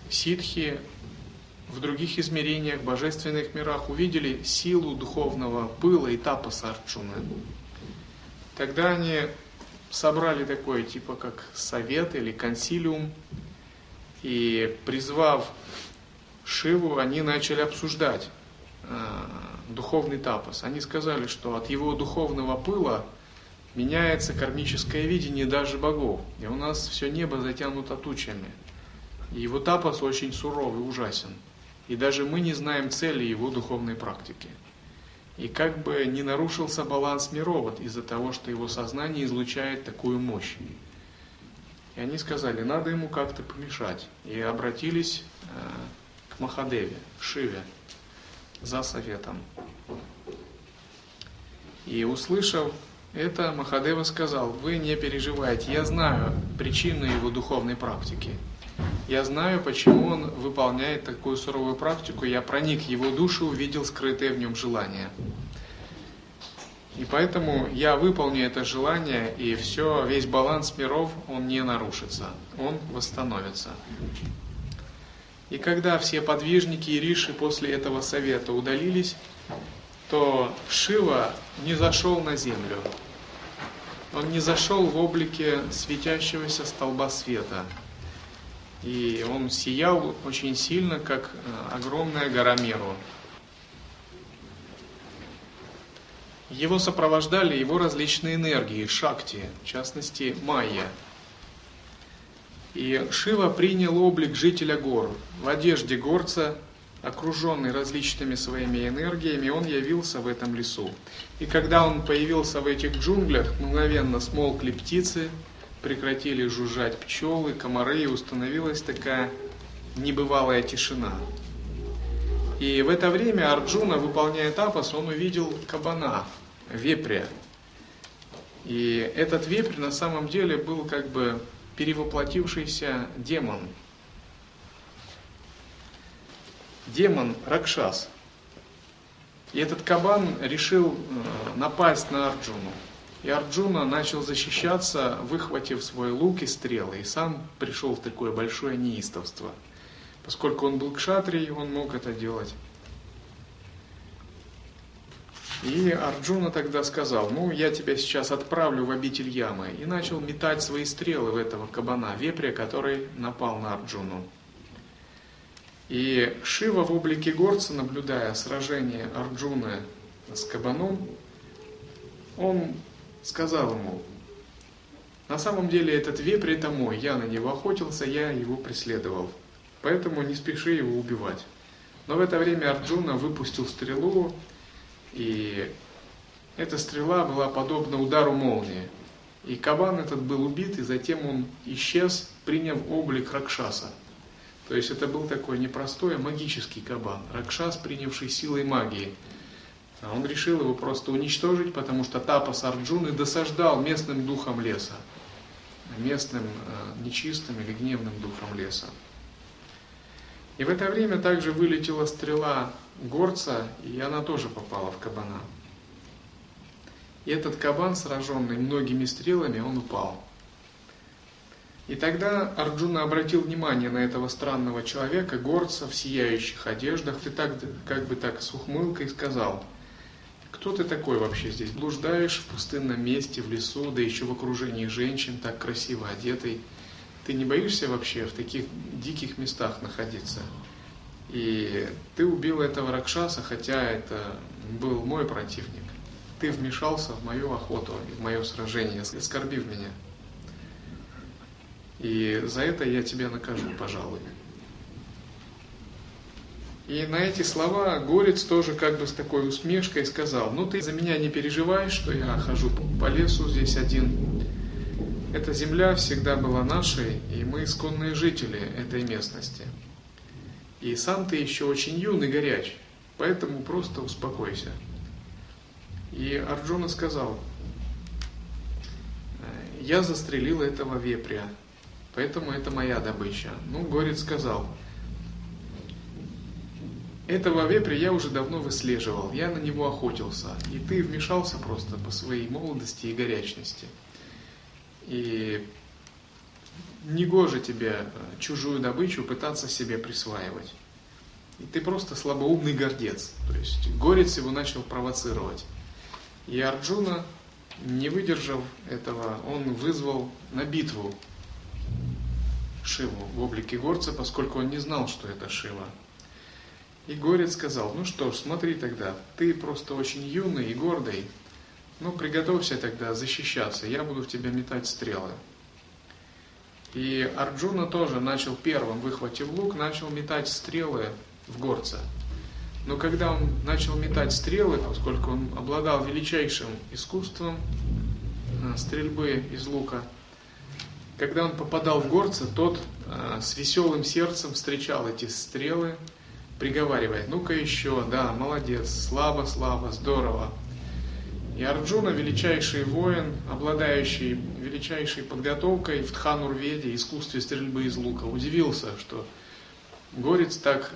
ситхи в других измерениях, божественных мирах увидели силу духовного пыла и тапаса Арджуны. Тогда они собрали такое, типа как совет или консилиум, и призвав Шиву, они начали обсуждать э, духовный тапос. Они сказали, что от его духовного пыла меняется кармическое видение даже богов. И у нас все небо затянуто тучами. И его тапос очень суровый, ужасен. И даже мы не знаем цели его духовной практики. И как бы не нарушился баланс миров из-за того, что его сознание излучает такую мощь. И они сказали, надо ему как-то помешать. И обратились э, к Махадеве, Шиве, за советом. И услышав это, Махадева сказал, вы не переживайте, я знаю причину его духовной практики. Я знаю, почему он выполняет такую суровую практику. Я проник его душу, увидел скрытое в нем желание. И поэтому я выполню это желание, и все, весь баланс миров, он не нарушится, он восстановится. И когда все подвижники и риши после этого совета удалились, то Шива не зашел на землю. Он не зашел в облике светящегося столба света – и он сиял очень сильно, как э, огромная гора Меру. Его сопровождали его различные энергии, шакти, в частности майя. И Шива принял облик жителя гор. В одежде горца, окруженный различными своими энергиями, он явился в этом лесу. И когда он появился в этих джунглях, мгновенно смолкли птицы, прекратили жужжать пчелы, комары, и установилась такая небывалая тишина. И в это время Арджуна, выполняя тапас, он увидел кабана, вепря. И этот вепрь на самом деле был как бы перевоплотившийся демон. Демон Ракшас. И этот кабан решил э, напасть на Арджуну. И Арджуна начал защищаться, выхватив свой лук и стрелы, и сам пришел в такое большое неистовство. Поскольку он был кшатрий, он мог это делать. И Арджуна тогда сказал, ну я тебя сейчас отправлю в обитель Ямы. И начал метать свои стрелы в этого кабана, вепря, который напал на Арджуну. И Шива в облике горца, наблюдая сражение Арджуны с кабаном, он сказал ему, на самом деле этот вепрь это мой, я на него охотился, я его преследовал, поэтому не спеши его убивать. Но в это время Арджуна выпустил стрелу, и эта стрела была подобна удару молнии. И кабан этот был убит, и затем он исчез, приняв облик Ракшаса. То есть это был такой непростой, а магический кабан. Ракшас, принявший силой магии – а он решил его просто уничтожить, потому что Тапас Арджуны досаждал местным духом леса, местным э, нечистым или гневным духом леса. И в это время также вылетела стрела горца, и она тоже попала в кабана. И этот кабан, сраженный многими стрелами, он упал. И тогда Арджуна обратил внимание на этого странного человека, горца в сияющих одеждах, и так, как бы так с ухмылкой сказал – кто ты такой вообще здесь? Блуждаешь в пустынном месте, в лесу, да еще в окружении женщин, так красиво одетой. Ты не боишься вообще в таких диких местах находиться? И ты убил этого Ракшаса, хотя это был мой противник. Ты вмешался в мою охоту, в мое сражение, оскорбив меня. И за это я тебя накажу, пожалуй. И на эти слова Горец тоже как бы с такой усмешкой сказал, ну ты за меня не переживай, что я хожу по лесу здесь один. Эта земля всегда была нашей, и мы исконные жители этой местности. И сам ты еще очень юный, горяч, поэтому просто успокойся. И Арджуна сказал, «Э, я застрелил этого вепря, поэтому это моя добыча. Ну, Горец сказал, этого вепря я уже давно выслеживал, я на него охотился, и ты вмешался просто по своей молодости и горячности. И негоже тебе э, чужую добычу пытаться себе присваивать. И ты просто слабоумный гордец. То есть горец его начал провоцировать. И Арджуна, не выдержав этого, он вызвал на битву Шиву в облике горца, поскольку он не знал, что это Шива. И горец сказал, ну что ж, смотри тогда, ты просто очень юный и гордый, ну приготовься тогда защищаться, я буду в тебя метать стрелы. И Арджуна тоже начал первым, выхватив лук, начал метать стрелы в горца. Но когда он начал метать стрелы, поскольку он обладал величайшим искусством э, стрельбы из лука, когда он попадал в горца, тот э, с веселым сердцем встречал эти стрелы, приговаривая, ну-ка еще, да, молодец, слабо, слабо, здорово. И Арджуна, величайший воин, обладающий величайшей подготовкой в Тханурведе, искусстве стрельбы из лука, удивился, что Горец так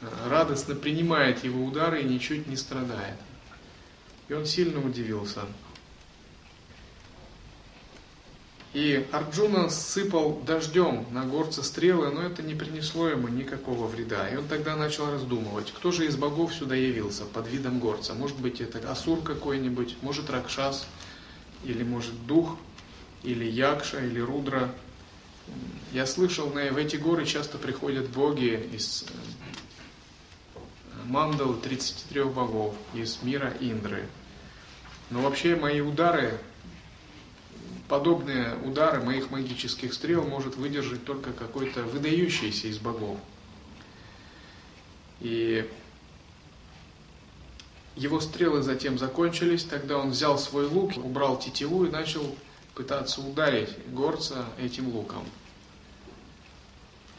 э, радостно принимает его удары и ничуть не страдает. И он сильно удивился. И Арджуна сыпал дождем на горца стрелы, но это не принесло ему никакого вреда. И он тогда начал раздумывать, кто же из богов сюда явился под видом горца. Может быть, это Асур какой-нибудь, может, Ракшас, или может дух, или Якша, или Рудра. Я слышал, в эти горы часто приходят боги из э, мандалы 33 богов, из мира Индры. Но вообще мои удары подобные удары моих магических стрел может выдержать только какой-то выдающийся из богов. И его стрелы затем закончились, тогда он взял свой лук, убрал тетиву и начал пытаться ударить горца этим луком.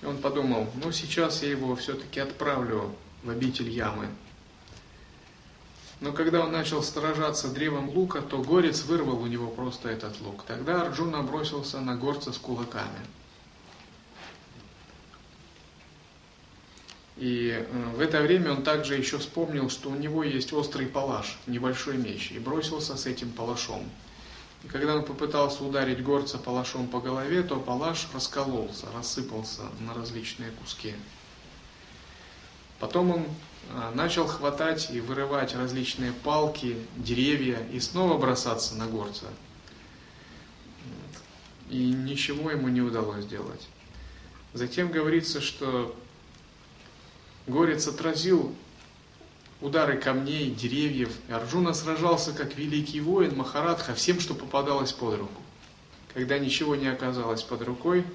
И он подумал, ну сейчас я его все-таки отправлю в обитель ямы. Но когда он начал сражаться древом лука, то горец вырвал у него просто этот лук. Тогда Арджуна бросился на горца с кулаками. И э, в это время он также еще вспомнил, что у него есть острый палаш, небольшой меч, и бросился с этим палашом. И когда он попытался ударить горца палашом по голове, то палаш раскололся, рассыпался на различные куски. Потом он начал хватать и вырывать различные палки, деревья и снова бросаться на горца. И ничего ему не удалось сделать. Затем говорится, что горец отразил удары камней, деревьев. И Арджуна сражался как великий воин Махарадха всем, что попадалось под руку. Когда ничего не оказалось под рукой,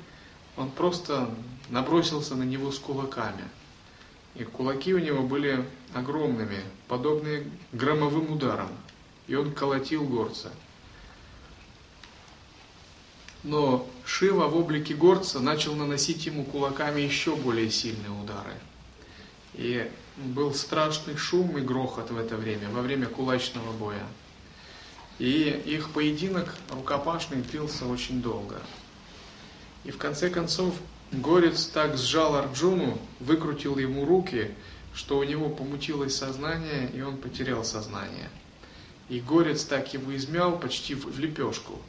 он просто набросился на него с кулаками – и кулаки у него были огромными, подобные громовым ударам. И он колотил горца. Но Шива в облике горца начал наносить ему кулаками еще более сильные удары. И был страшный шум и грохот в это время, во время кулачного боя. И их поединок рукопашный длился очень долго. И в конце концов Горец так сжал Арджуну, выкрутил ему руки, что у него помутилось сознание, и он потерял сознание. И горец так его измял почти в лепешку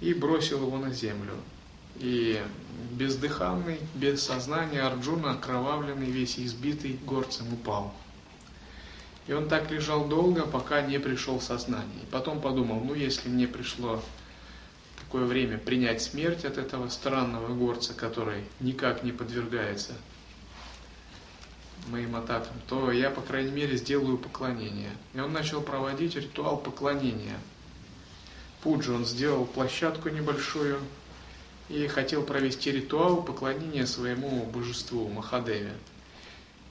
и бросил его на землю. И бездыханный, без сознания Арджуна, окровавленный, весь избитый, горцем упал. И он так лежал долго, пока не пришел сознание. И потом подумал, ну если мне пришло такое время принять смерть от этого странного горца, который никак не подвергается моим атакам, то я, по крайней мере, сделаю поклонение. И он начал проводить ритуал поклонения. Пуджи он сделал площадку небольшую и хотел провести ритуал поклонения своему божеству Махадеве.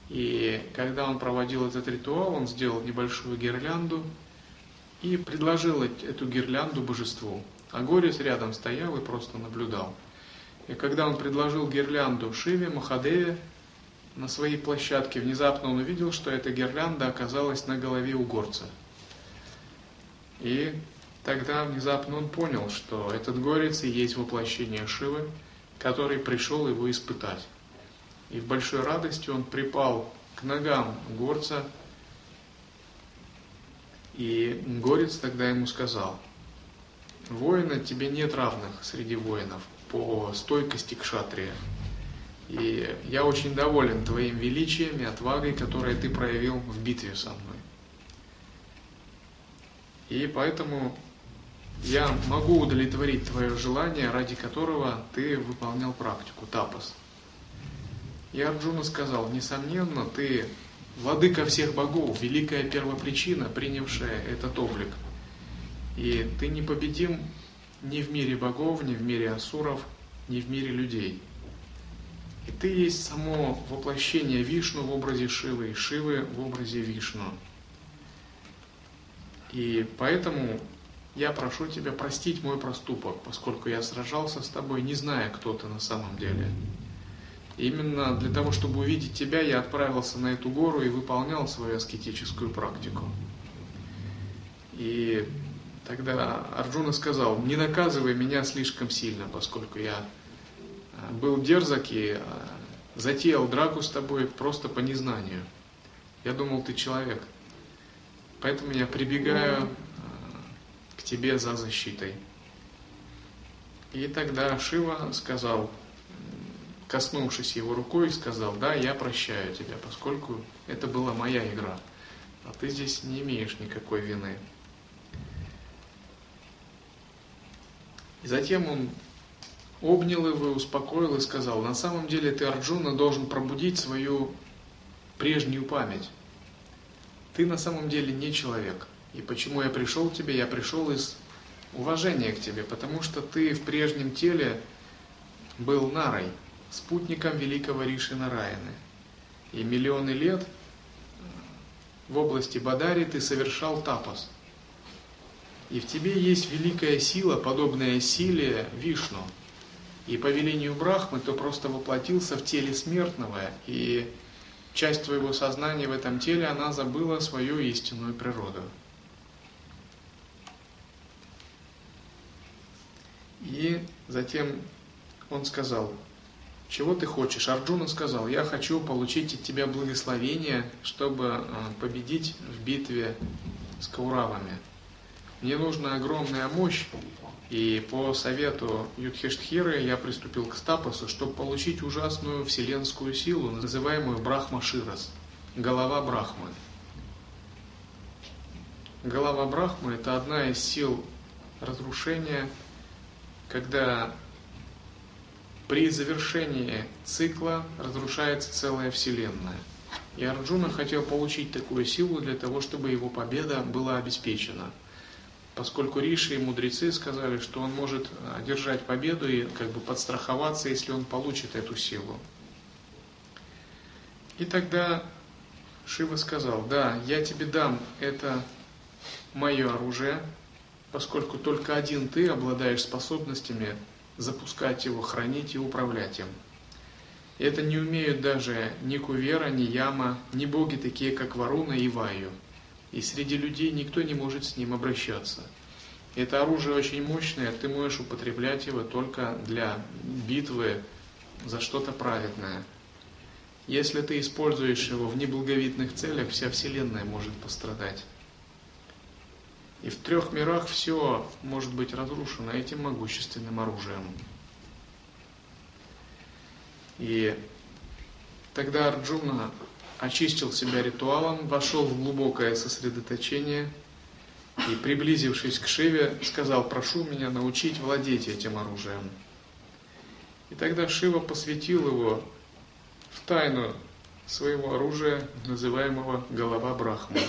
И когда он проводил этот ритуал, он сделал небольшую гирлянду и предложил эту гирлянду божеству. А Горец рядом стоял и просто наблюдал. И когда он предложил гирлянду Шиве, Махадеве, на своей площадке внезапно он увидел, что эта гирлянда оказалась на голове у горца. И тогда внезапно он понял, что этот горец и есть воплощение Шивы, который пришел его испытать. И в большой радости он припал к ногам горца, и горец тогда ему сказал, «Воина тебе нет равных среди воинов по стойкости к шатрии. И я очень доволен твоим величием и отвагой, которые ты проявил в битве со мной. И поэтому я могу удовлетворить твое желание, ради которого ты выполнял практику, тапас. И Арджуна сказал, несомненно, ты владыка всех богов, великая первопричина, принявшая этот облик. И ты непобедим ни в мире богов, ни в мире асуров, ни в мире людей. И ты есть само воплощение Вишну в образе Шивы и Шивы в образе Вишну. И поэтому я прошу тебя простить мой проступок, поскольку я сражался с тобой, не зная, кто ты на самом деле. именно для того, чтобы увидеть тебя, я отправился на эту гору и выполнял свою аскетическую практику. И тогда Арджуна сказал, не наказывай меня слишком сильно, поскольку я был дерзок и затеял драку с тобой просто по незнанию. Я думал, ты человек. Поэтому я прибегаю к тебе за защитой. И тогда Шива сказал, коснувшись его рукой, сказал, да, я прощаю тебя, поскольку это была моя игра, а ты здесь не имеешь никакой вины. И затем он обнял его, успокоил и сказал, на самом деле ты, Арджуна, должен пробудить свою прежнюю память. Ты на самом деле не человек. И почему я пришел к тебе? Я пришел из уважения к тебе, потому что ты в прежнем теле был Нарой, спутником великого Риши Нараяны. И миллионы лет в области Бадари ты совершал тапас. И в тебе есть великая сила, подобная силе Вишну – и по велению Брахмы ты просто воплотился в теле смертного, и часть твоего сознания в этом теле, она забыла свою истинную природу. И затем он сказал, чего ты хочешь? Арджуна сказал, я хочу получить от тебя благословение, чтобы а, победить в битве с Кауравами. Мне нужна огромная мощь, и по совету Юдхиштхиры я приступил к стапасу, чтобы получить ужасную вселенскую силу, называемую Брахма Ширас, голова Брахмы. Голова Брахмы – это одна из сил разрушения, когда при завершении цикла разрушается целая вселенная. И Арджуна хотел получить такую силу для того, чтобы его победа была обеспечена – поскольку Риши и мудрецы сказали, что он может одержать победу и как бы подстраховаться, если он получит эту силу. И тогда Шива сказал, да, я тебе дам это мое оружие, поскольку только один ты обладаешь способностями запускать его, хранить и управлять им. Это не умеют даже ни Кувера, ни Яма, ни боги такие, как Варуна и Ваю – и среди людей никто не может с ним обращаться. Это оружие очень мощное, ты можешь употреблять его только для битвы за что-то праведное. Если ты используешь его в неблаговидных целях, вся Вселенная может пострадать. И в трех мирах все может быть разрушено этим могущественным оружием. И тогда Арджуна очистил себя ритуалом, вошел в глубокое сосредоточение и, приблизившись к Шиве, сказал, прошу меня научить владеть этим оружием. И тогда Шива посвятил его в тайну своего оружия, называемого голова Брахмы.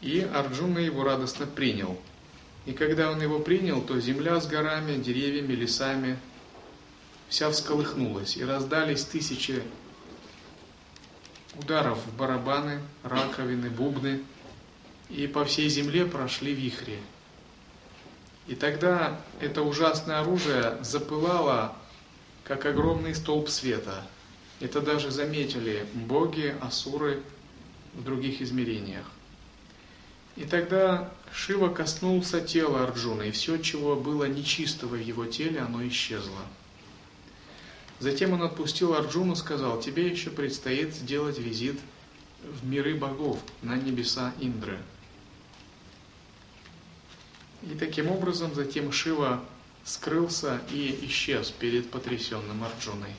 И Арджуна его радостно принял. И когда он его принял, то земля с горами, деревьями, лесами вся всколыхнулась, и раздались тысячи ударов в барабаны, раковины, бубны, и по всей земле прошли вихри. И тогда это ужасное оружие запылало, как огромный столб света. Это даже заметили боги, асуры в других измерениях. И тогда Шива коснулся тела Арджуна, и все, чего было нечистого в его теле, оно исчезло. Затем он отпустил Арджуну, сказал, тебе еще предстоит сделать визит в миры богов, на небеса Индры. И таким образом затем Шива скрылся и исчез перед потрясенным Арджуной.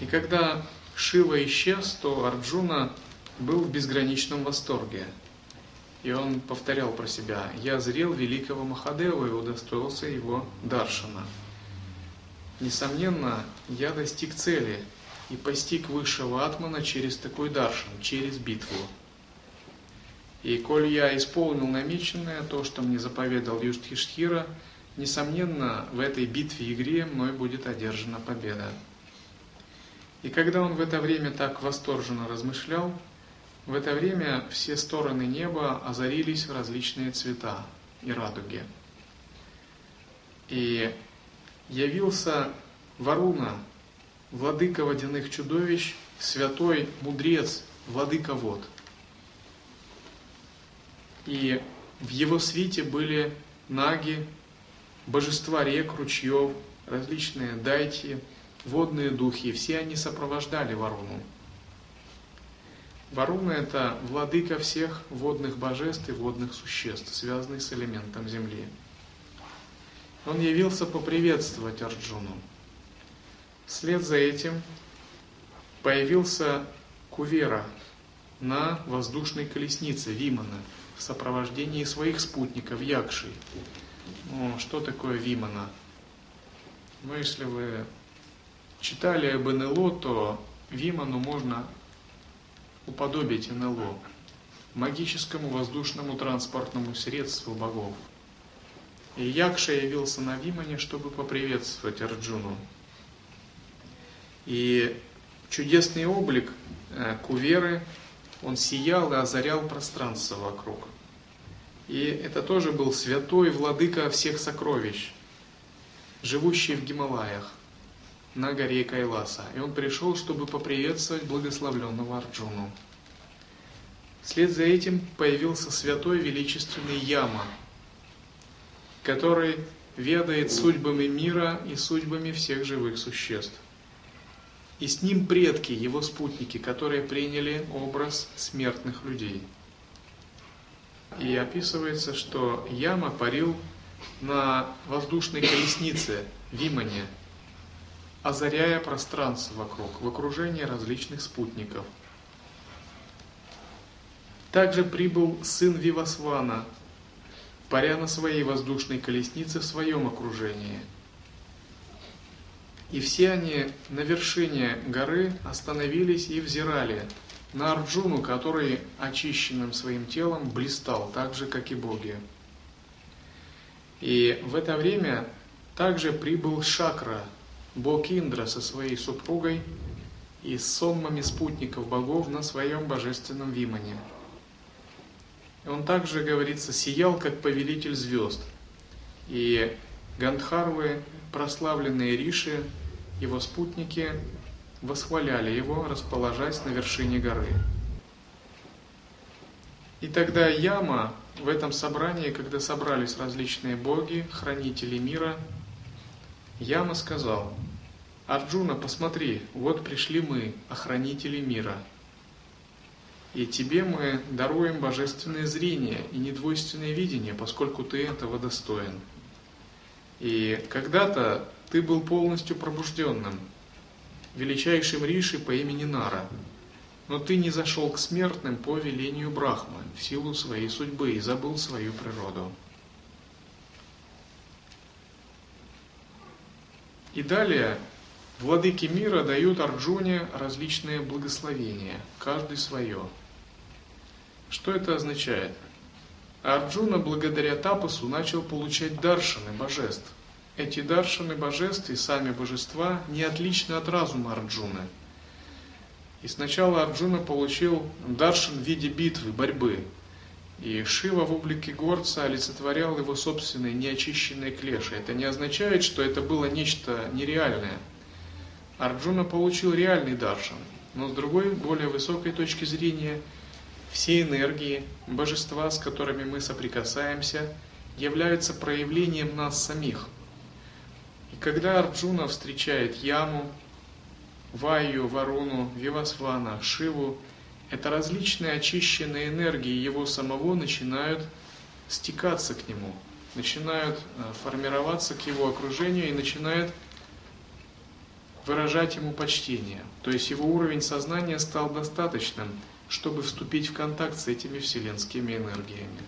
И когда Шива исчез, то Арджуна был в безграничном восторге. И он повторял про себя, «Я зрел великого Махадева и удостоился его даршана». Несомненно, я достиг цели и постиг высшего атмана через такой даршан, через битву. И коль я исполнил намеченное, то, что мне заповедал Юштхиштхира, несомненно, в этой битве-игре мной будет одержана победа. И когда он в это время так восторженно размышлял, в это время все стороны неба озарились в различные цвета и радуги. И явился Варуна, владыка водяных чудовищ, святой мудрец, владыка вод. И в его свите были наги, божества рек, ручьев, различные дайти, водные духи, все они сопровождали Варуну. Варуна – это владыка всех водных божеств и водных существ, связанных с элементом Земли. Он явился поприветствовать Арджуну. Вслед за этим появился Кувера на воздушной колеснице Вимана в сопровождении своих спутников Якши. Ну, что такое Вимана? Ну, если вы читали об НЛО, то Виману можно уподобить НЛО, магическому воздушному транспортному средству богов. И Якша явился на Вимане, чтобы поприветствовать Арджуну. И чудесный облик э, Куверы, он сиял и озарял пространство вокруг. И это тоже был святой владыка всех сокровищ, живущий в Гималаях на горе Кайласа. И он пришел, чтобы поприветствовать благословленного Арджуну. Вслед за этим появился святой величественный Яма, который ведает судьбами мира и судьбами всех живых существ. И с ним предки, его спутники, которые приняли образ смертных людей. И описывается, что Яма парил на воздушной колеснице Вимане, озаряя пространство вокруг, в окружении различных спутников. Также прибыл сын Вивасвана, паря на своей воздушной колеснице в своем окружении. И все они на вершине горы остановились и взирали на Арджуну, который очищенным своим телом блистал, так же, как и боги. И в это время также прибыл Шакра, бог Индра со своей супругой и с сонмами спутников богов на своем божественном Вимане. Он также, говорится, сиял, как повелитель звезд. И Гандхарвы, прославленные Риши, его спутники, восхваляли его, расположась на вершине горы. И тогда Яма в этом собрании, когда собрались различные боги, хранители мира, Яма сказал, Арджуна, посмотри, вот пришли мы, охранители мира. И тебе мы даруем божественное зрение и недвойственное видение, поскольку ты этого достоин. И когда-то ты был полностью пробужденным, величайшим Риши по имени Нара. Но ты не зашел к смертным по велению Брахмы, в силу своей судьбы, и забыл свою природу. И далее владыки мира дают Арджуне различные благословения, каждый свое. Что это означает? Арджуна благодаря Тапасу начал получать даршины божеств. Эти даршины божеств и сами божества не отличны от разума Арджуны. И сначала Арджуна получил даршин в виде битвы, борьбы, и Шива в облике горца олицетворял его собственные неочищенные клеши. Это не означает, что это было нечто нереальное. Арджуна получил реальный даршан, но с другой, более высокой точки зрения, все энергии, божества, с которыми мы соприкасаемся, являются проявлением нас самих. И когда Арджуна встречает Яму, Ваю, Варуну, Вивасвана, Шиву, это различные очищенные энергии его самого начинают стекаться к нему, начинают э, формироваться к его окружению и начинают выражать ему почтение. То есть его уровень сознания стал достаточным, чтобы вступить в контакт с этими вселенскими энергиями.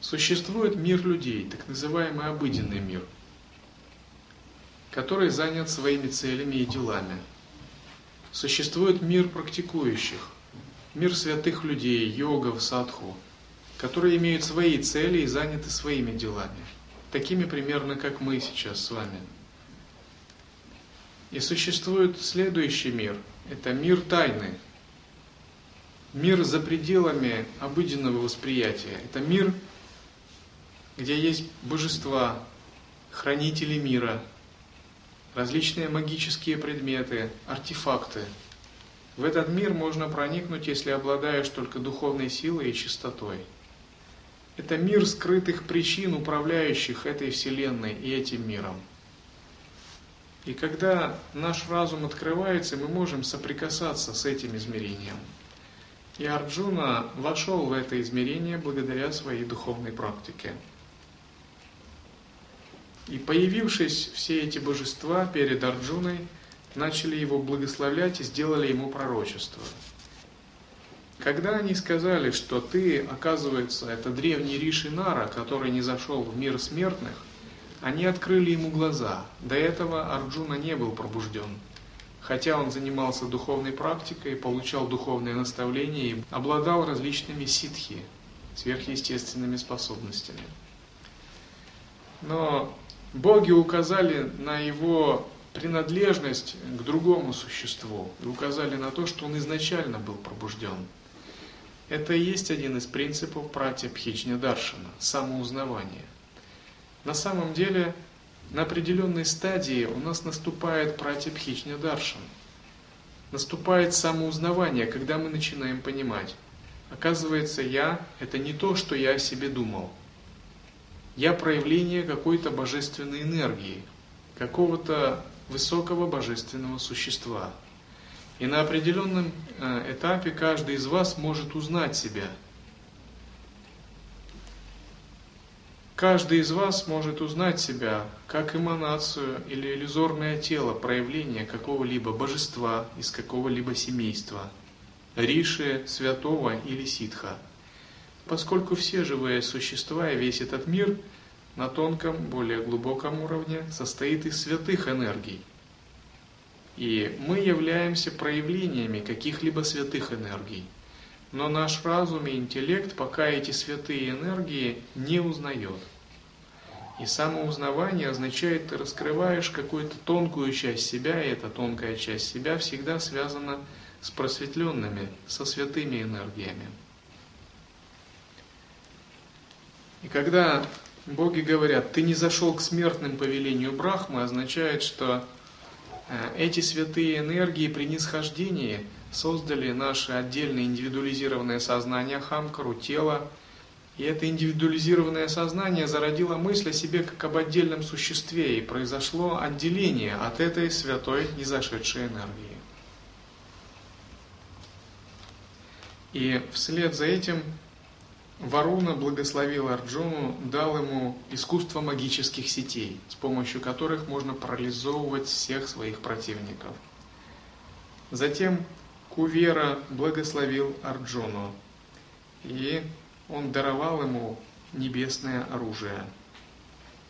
Существует мир людей, так называемый обыденный мир, который занят своими целями и делами. Существует мир практикующих, мир святых людей, йогов, садху, которые имеют свои цели и заняты своими делами, такими примерно как мы сейчас с вами – и существует следующий мир. Это мир тайны. Мир за пределами обыденного восприятия. Это мир, где есть божества, хранители мира, различные магические предметы, артефакты. В этот мир можно проникнуть, если обладаешь только духовной силой и чистотой. Это мир скрытых причин, управляющих этой Вселенной и этим миром – и когда наш разум открывается, мы можем соприкасаться с этим измерением. И Арджуна вошел в это измерение благодаря своей духовной практике. И появившись все эти божества перед Арджуной, начали его благословлять и сделали ему пророчество. Когда они сказали, что ты, оказывается, это древний Риши Нара, который не зашел в мир смертных – они открыли ему глаза. До этого Арджуна не был пробужден. Хотя он занимался духовной практикой, получал духовное наставление и обладал различными ситхи, сверхъестественными способностями. Но боги указали на его принадлежность к другому существу и указали на то, что он изначально был пробужден. Это и есть один из принципов пратья Пхичня Даршана – самоузнавание. На самом деле, на определенной стадии у нас наступает пратипхичня даршан. Наступает самоузнавание, когда мы начинаем понимать. Оказывается, я – это не то, что я о себе думал. Я проявление какой-то божественной энергии, какого-то высокого божественного существа. И на определенном э, этапе каждый из вас может узнать себя – Каждый из вас может узнать себя как эманацию или иллюзорное тело проявления какого-либо божества из какого-либо семейства, риши, святого или ситха. Поскольку все живые существа и весь этот мир на тонком, более глубоком уровне состоит из святых энергий. И мы являемся проявлениями каких-либо святых энергий. Но наш разум и интеллект пока эти святые энергии не узнает. И самоузнавание означает, ты раскрываешь какую-то тонкую часть себя, и эта тонкая часть себя всегда связана с просветленными, со святыми энергиями. И когда боги говорят, ты не зашел к смертным по велению Брахмы, означает, что э, эти святые энергии при нисхождении создали наше отдельное индивидуализированное сознание Хамкару, тело. И это индивидуализированное сознание зародило мысль о себе как об отдельном существе, и произошло отделение от этой святой незашедшей энергии. И вслед за этим Варуна благословил Арджуну, дал ему искусство магических сетей, с помощью которых можно парализовывать всех своих противников. Затем Кувера благословил Арджуну, и он даровал ему небесное оружие,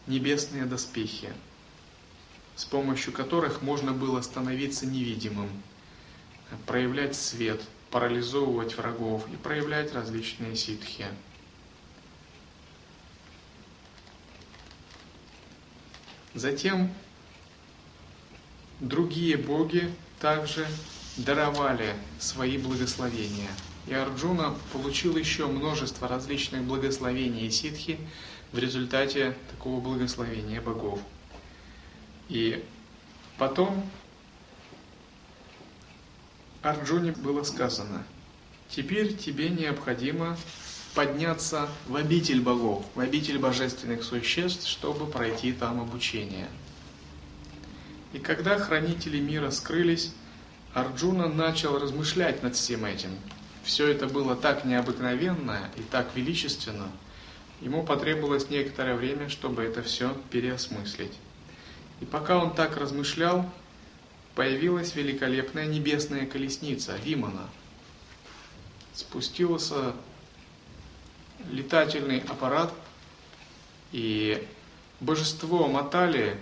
небесные доспехи, с помощью которых можно было становиться невидимым, проявлять свет, парализовывать врагов и проявлять различные ситхи. Затем другие боги также даровали свои благословения. И Арджуна получил еще множество различных благословений и ситхи в результате такого благословения богов. И Потом Арджуне было сказано, теперь тебе необходимо подняться в обитель богов, в обитель божественных существ, чтобы пройти там обучение. И когда хранители мира скрылись, Арджуна начал размышлять над всем этим. Все это было так необыкновенно и так величественно, ему потребовалось некоторое время, чтобы это все переосмыслить. И пока он так размышлял, появилась великолепная небесная колесница Вимана. Спустился летательный аппарат, и божество Матали,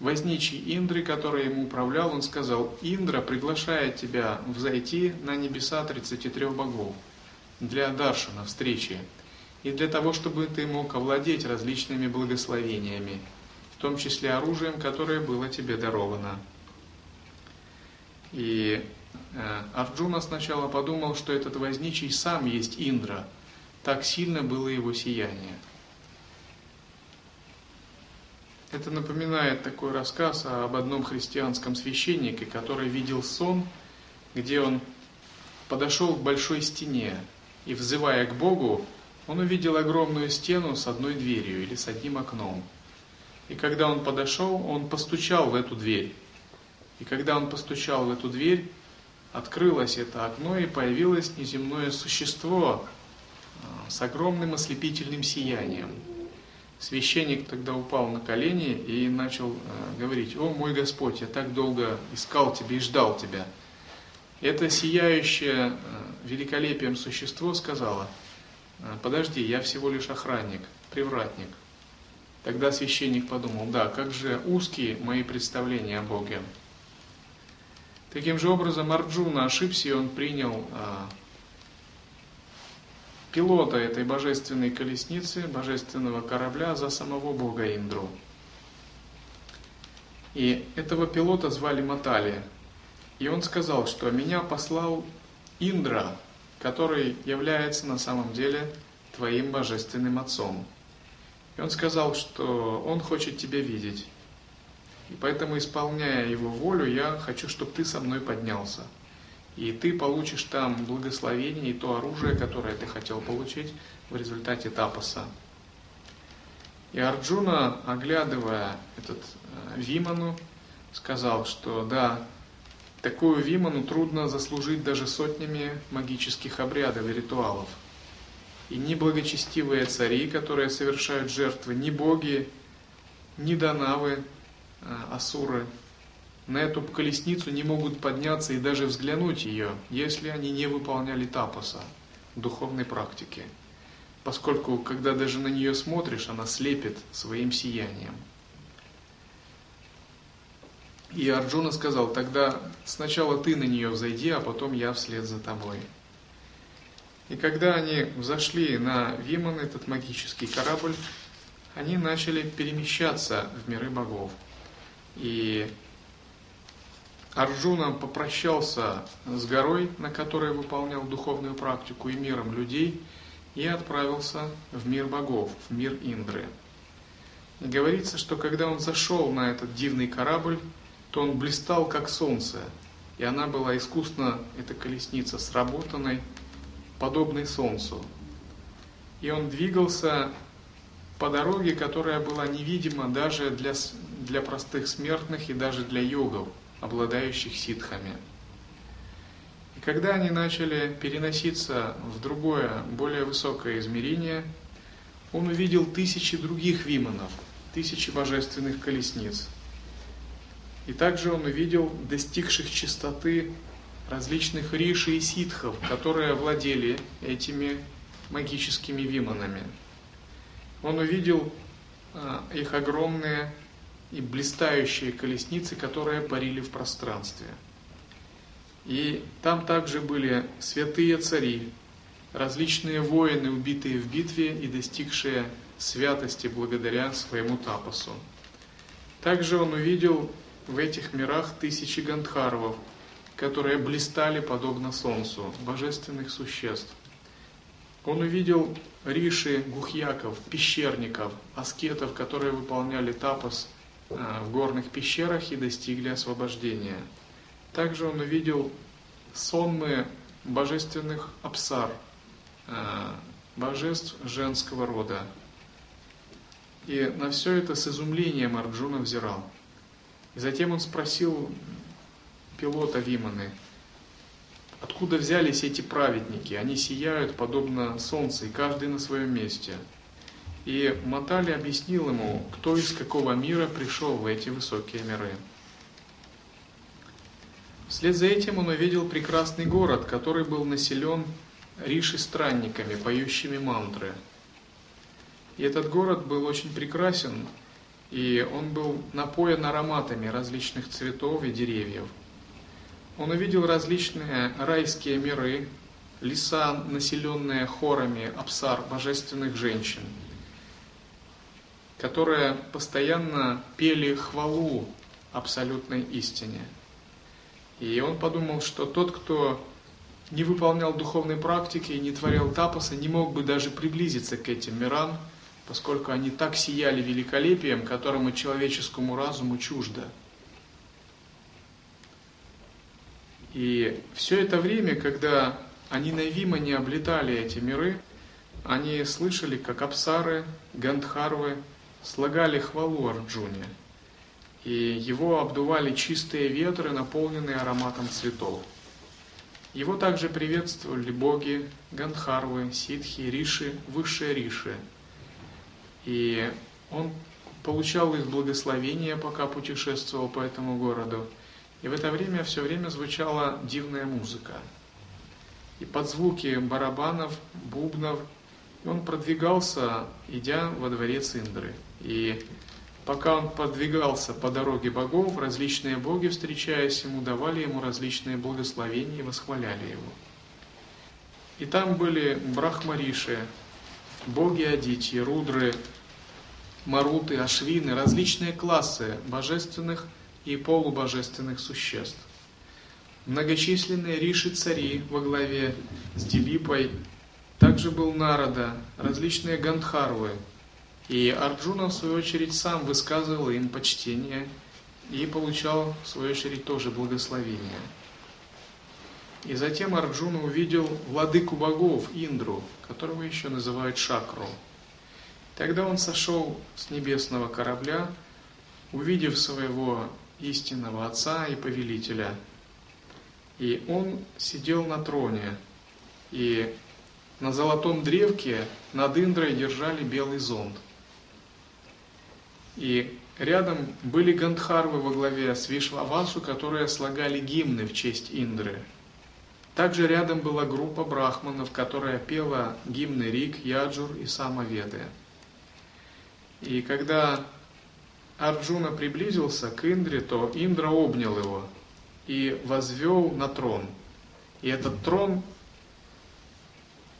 возничий Индры, который ему управлял, он сказал, Индра приглашает тебя взойти на небеса 33 богов для Даршана встречи, и для того, чтобы ты мог овладеть различными благословениями, в том числе оружием, которое было тебе даровано. И э, Арджуна сначала подумал, что этот возничий сам есть Индра – так сильно было его сияние. Это напоминает такой рассказ об одном христианском священнике, который видел сон, где он подошел к большой стене и, взывая к Богу, он увидел огромную стену с одной дверью или с одним окном. И когда он подошел, он постучал в эту дверь. И когда он постучал в эту дверь, открылось это окно и появилось неземное существо, с огромным ослепительным сиянием. Священник тогда упал на колени и начал э, говорить, «О мой Господь, я так долго искал Тебя и ждал Тебя». Это сияющее э, великолепием существо сказала, «Э, «Подожди, я всего лишь охранник, привратник». Тогда священник подумал, да, как же узкие мои представления о Боге. Таким же образом Арджуна ошибся, и он принял пилота этой божественной колесницы, божественного корабля за самого бога Индру. И этого пилота звали Матали. И он сказал, что меня послал Индра, который является на самом деле твоим божественным отцом. И он сказал, что он хочет тебя видеть. И поэтому, исполняя его волю, я хочу, чтобы ты со мной поднялся и ты получишь там благословение и то оружие, которое ты хотел получить в результате тапаса. И Арджуна, оглядывая этот э, Виману, сказал, что да, такую Виману трудно заслужить даже сотнями магических обрядов и ритуалов. И ни благочестивые цари, которые совершают жертвы, ни боги, ни данавы, э, асуры, на эту колесницу не могут подняться и даже взглянуть ее, если они не выполняли тапоса, духовной практики. Поскольку, когда даже на нее смотришь, она слепит своим сиянием. И Арджуна сказал, тогда сначала ты на нее взойди, а потом я вслед за тобой. И когда они взошли на Виман, этот магический корабль, они начали перемещаться в миры богов. И Арджуна попрощался с горой, на которой выполнял духовную практику и миром людей, и отправился в мир богов, в мир Индры. И говорится, что когда он зашел на этот дивный корабль, то он блистал как солнце, и она была искусно, эта колесница, сработанной, подобной солнцу. И он двигался по дороге, которая была невидима даже для, для простых смертных и даже для йогов – обладающих ситхами. И когда они начали переноситься в другое, более высокое измерение, он увидел тысячи других виманов, тысячи божественных колесниц. И также он увидел достигших чистоты различных риши и ситхов, которые владели этими магическими виманами. Он увидел а, их огромные и блистающие колесницы, которые парили в пространстве. И там также были святые цари, различные воины, убитые в битве и достигшие святости благодаря своему тапосу. Также он увидел в этих мирах тысячи гандхарвов, которые блистали подобно солнцу, божественных существ. Он увидел риши, гухьяков, пещерников, аскетов, которые выполняли тапос – в горных пещерах и достигли освобождения. Также он увидел сонмы божественных абсар, а, божеств женского рода. И на все это с изумлением Арджуна взирал. И затем он спросил пилота Виманы, откуда взялись эти праведники? Они сияют подобно солнцу, и каждый на своем месте. И Матали объяснил ему, кто из какого мира пришел в эти высокие миры. Вслед за этим он увидел прекрасный город, который был населен риши-странниками, поющими мантры. И этот город был очень прекрасен, и он был напоен ароматами различных цветов и деревьев. Он увидел различные райские миры, леса, населенные хорами абсар, божественных женщин, которые постоянно пели хвалу абсолютной истине – и он подумал, что тот, кто не выполнял духовной практики и не творил тапаса, не мог бы даже приблизиться к этим мирам, поскольку они так сияли великолепием, которому человеческому разуму чуждо. И все это время, когда они на не облетали эти миры, они слышали, как Апсары, Гандхарвы слагали хвалу Арджуне – и его обдували чистые ветры, наполненные ароматом цветов. Его также приветствовали боги, гандхарвы, ситхи, риши, высшие риши. И он получал их благословение, пока путешествовал по этому городу. И в это время все время звучала дивная музыка. И под звуки барабанов, бубнов, он продвигался, идя во дворец Индры. И Пока он подвигался по дороге богов, различные боги, встречаясь ему, давали ему различные благословения и восхваляли его. И там были брахмариши, боги Адити, Рудры, Маруты, Ашвины, различные классы божественных и полубожественных существ. Многочисленные риши-цари во главе с Дилипой, также был Нарада, различные гандхарвы, и Арджуна, в свою очередь, сам высказывал им почтение и получал, в свою очередь, тоже благословение. И затем Арджуна увидел владыку богов Индру, которого еще называют Шакру. Тогда он сошел с небесного корабля, увидев своего истинного отца и повелителя. И он сидел на троне, и на золотом древке над Индрой держали белый зонт – и рядом были гандхарвы во главе с Вишвавасу, которые слагали гимны в честь Индры. Также рядом была группа брахманов, которая пела гимны Рик, Яджур и Самаведы. И когда Арджуна приблизился к Индре, то Индра обнял его и возвел на трон. И этот трон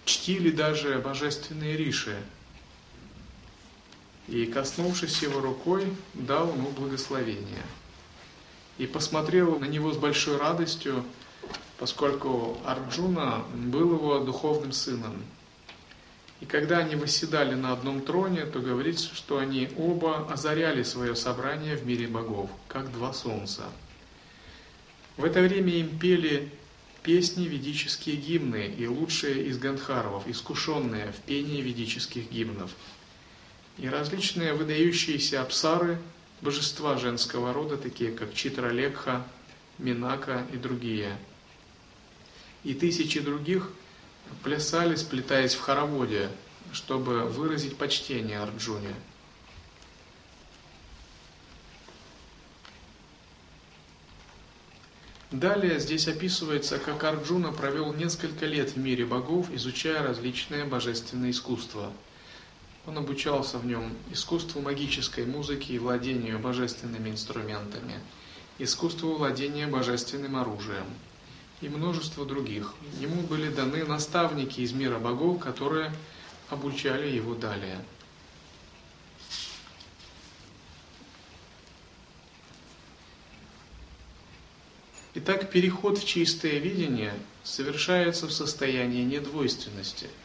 чтили даже божественные риши, и, коснувшись его рукой, дал ему благословение. И посмотрел на него с большой радостью, поскольку Арджуна был его духовным сыном. И когда они восседали на одном троне, то говорится, что они оба озаряли свое собрание в мире богов, как два солнца. В это время им пели песни ведические гимны и лучшие из гандхарвов, искушенные в пении ведических гимнов – и различные выдающиеся абсары, божества женского рода, такие как Читралекха, Минака и другие. И тысячи других плясали, сплетаясь в хороводе, чтобы выразить почтение Арджуне. Далее здесь описывается, как Арджуна провел несколько лет в мире богов, изучая различные божественные искусства – он обучался в нем искусству магической музыки и владению божественными инструментами, искусству владения божественным оружием и множество других. Ему были даны наставники из мира богов, которые обучали его далее. Итак, переход в чистое видение совершается в состоянии недвойственности –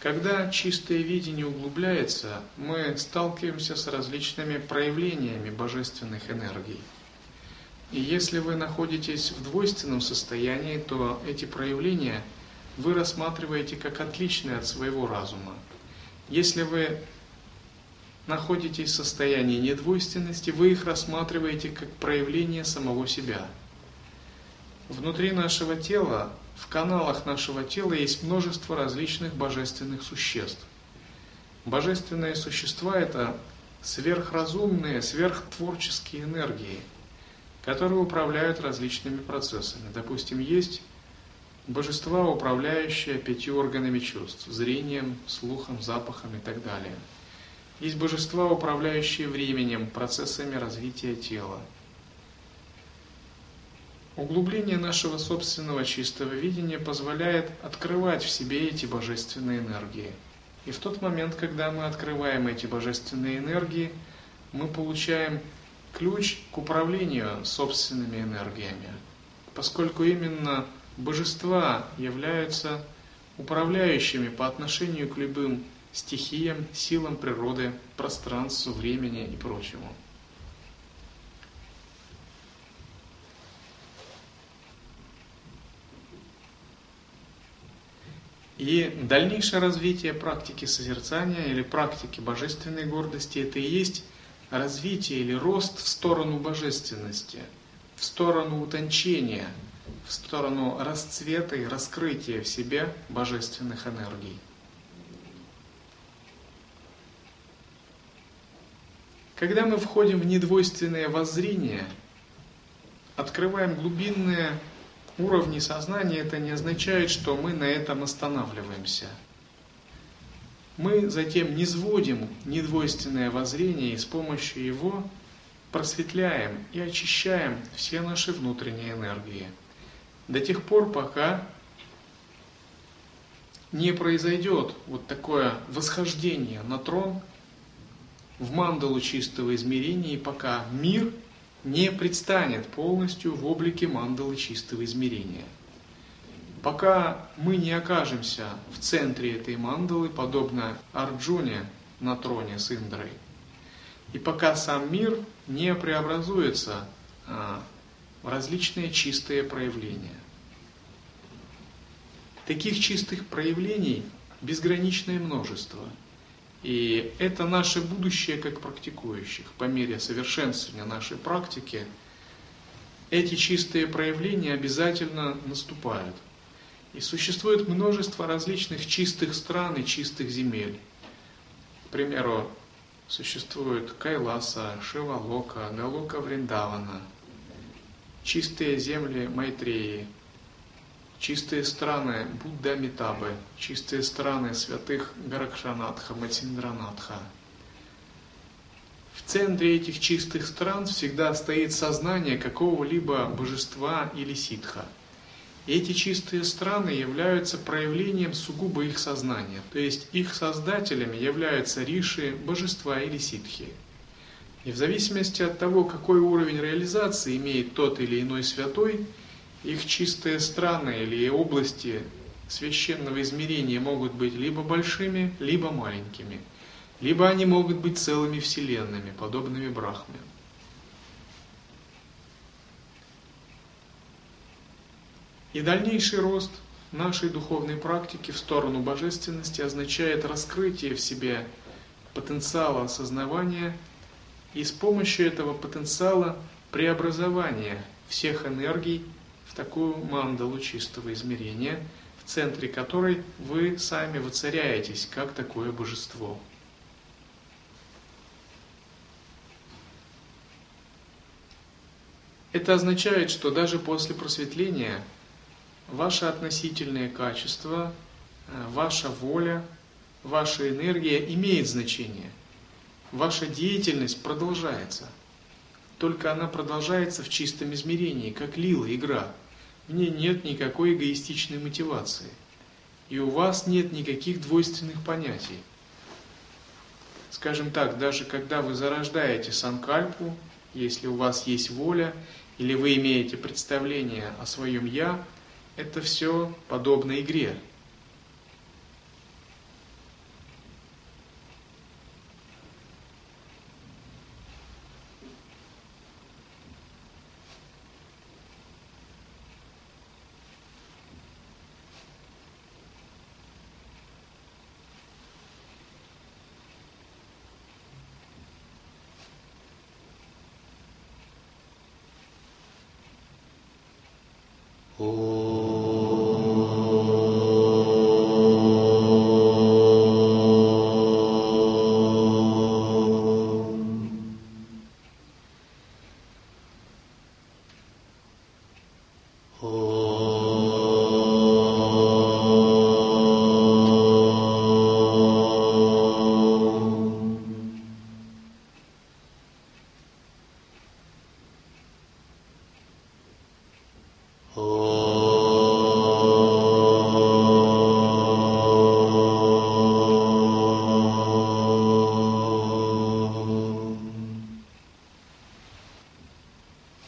Когда чистое видение углубляется, мы сталкиваемся с различными проявлениями божественных энергий. И если вы находитесь в двойственном состоянии, то эти проявления вы рассматриваете как отличные от своего разума. Если вы находитесь в состоянии недвойственности, вы их рассматриваете как проявление самого себя. Внутри нашего тела в каналах нашего тела есть множество различных божественных существ. Божественные существа – это сверхразумные, сверхтворческие энергии, которые управляют различными процессами. Допустим, есть божества, управляющие пятью органами чувств – зрением, слухом, запахом и так далее. Есть божества, управляющие временем, процессами развития тела – Углубление нашего собственного чистого видения позволяет открывать в себе эти божественные энергии. И в тот момент, когда мы открываем эти божественные энергии, мы получаем ключ к управлению собственными энергиями, поскольку именно божества являются управляющими по отношению к любым стихиям, силам природы, пространству, времени и прочему. И дальнейшее развитие практики созерцания или практики божественной гордости – это и есть развитие или рост в сторону божественности, в сторону утончения, в сторону расцвета и раскрытия в себе божественных энергий. Когда мы входим в недвойственное воззрение, открываем глубинное уровни сознания, это не означает, что мы на этом останавливаемся. Мы затем не сводим недвойственное воззрение и с помощью его просветляем и очищаем все наши внутренние энергии. До тех пор, пока не произойдет вот такое восхождение на трон в мандалу чистого измерения, и пока мир – не предстанет полностью в облике мандалы чистого измерения. Пока мы не окажемся в центре этой мандалы, подобно Арджуне на троне с Индрой, и пока сам мир не преобразуется а, в различные чистые проявления. Таких чистых проявлений безграничное множество – и это наше будущее как практикующих. По мере совершенствования нашей практики эти чистые проявления обязательно наступают. И существует множество различных чистых стран и чистых земель. К примеру, существует Кайласа, Шивалока, Галока Вриндавана, чистые земли Майтреи, чистые страны Будда Митабы, чистые страны святых Гаракшанатха, Матиндранатха. В центре этих чистых стран всегда стоит сознание какого-либо божества или ситха. Эти чистые страны являются проявлением сугубо их сознания, то есть их создателями являются риши, божества или ситхи. И в зависимости от того, какой уровень реализации имеет тот или иной святой, их чистые страны или области священного измерения могут быть либо большими, либо маленькими. Либо они могут быть целыми вселенными, подобными Брахме. И дальнейший рост нашей духовной практики в сторону божественности означает раскрытие в себе потенциала осознавания и с помощью этого потенциала преобразования всех энергий такую мандалу чистого измерения, в центре которой вы сами воцаряетесь, как такое божество. Это означает, что даже после просветления ваше относительное качество, э, ваша воля, ваша энергия имеет значение. Ваша деятельность продолжается. Только она продолжается в чистом измерении, как лила, игра – в ней нет никакой эгоистичной мотивации. И у вас нет никаких двойственных понятий. Скажем так, даже когда вы зарождаете санкальпу, если у вас есть воля, или вы имеете представление о своем «я», это все подобно игре. Oh.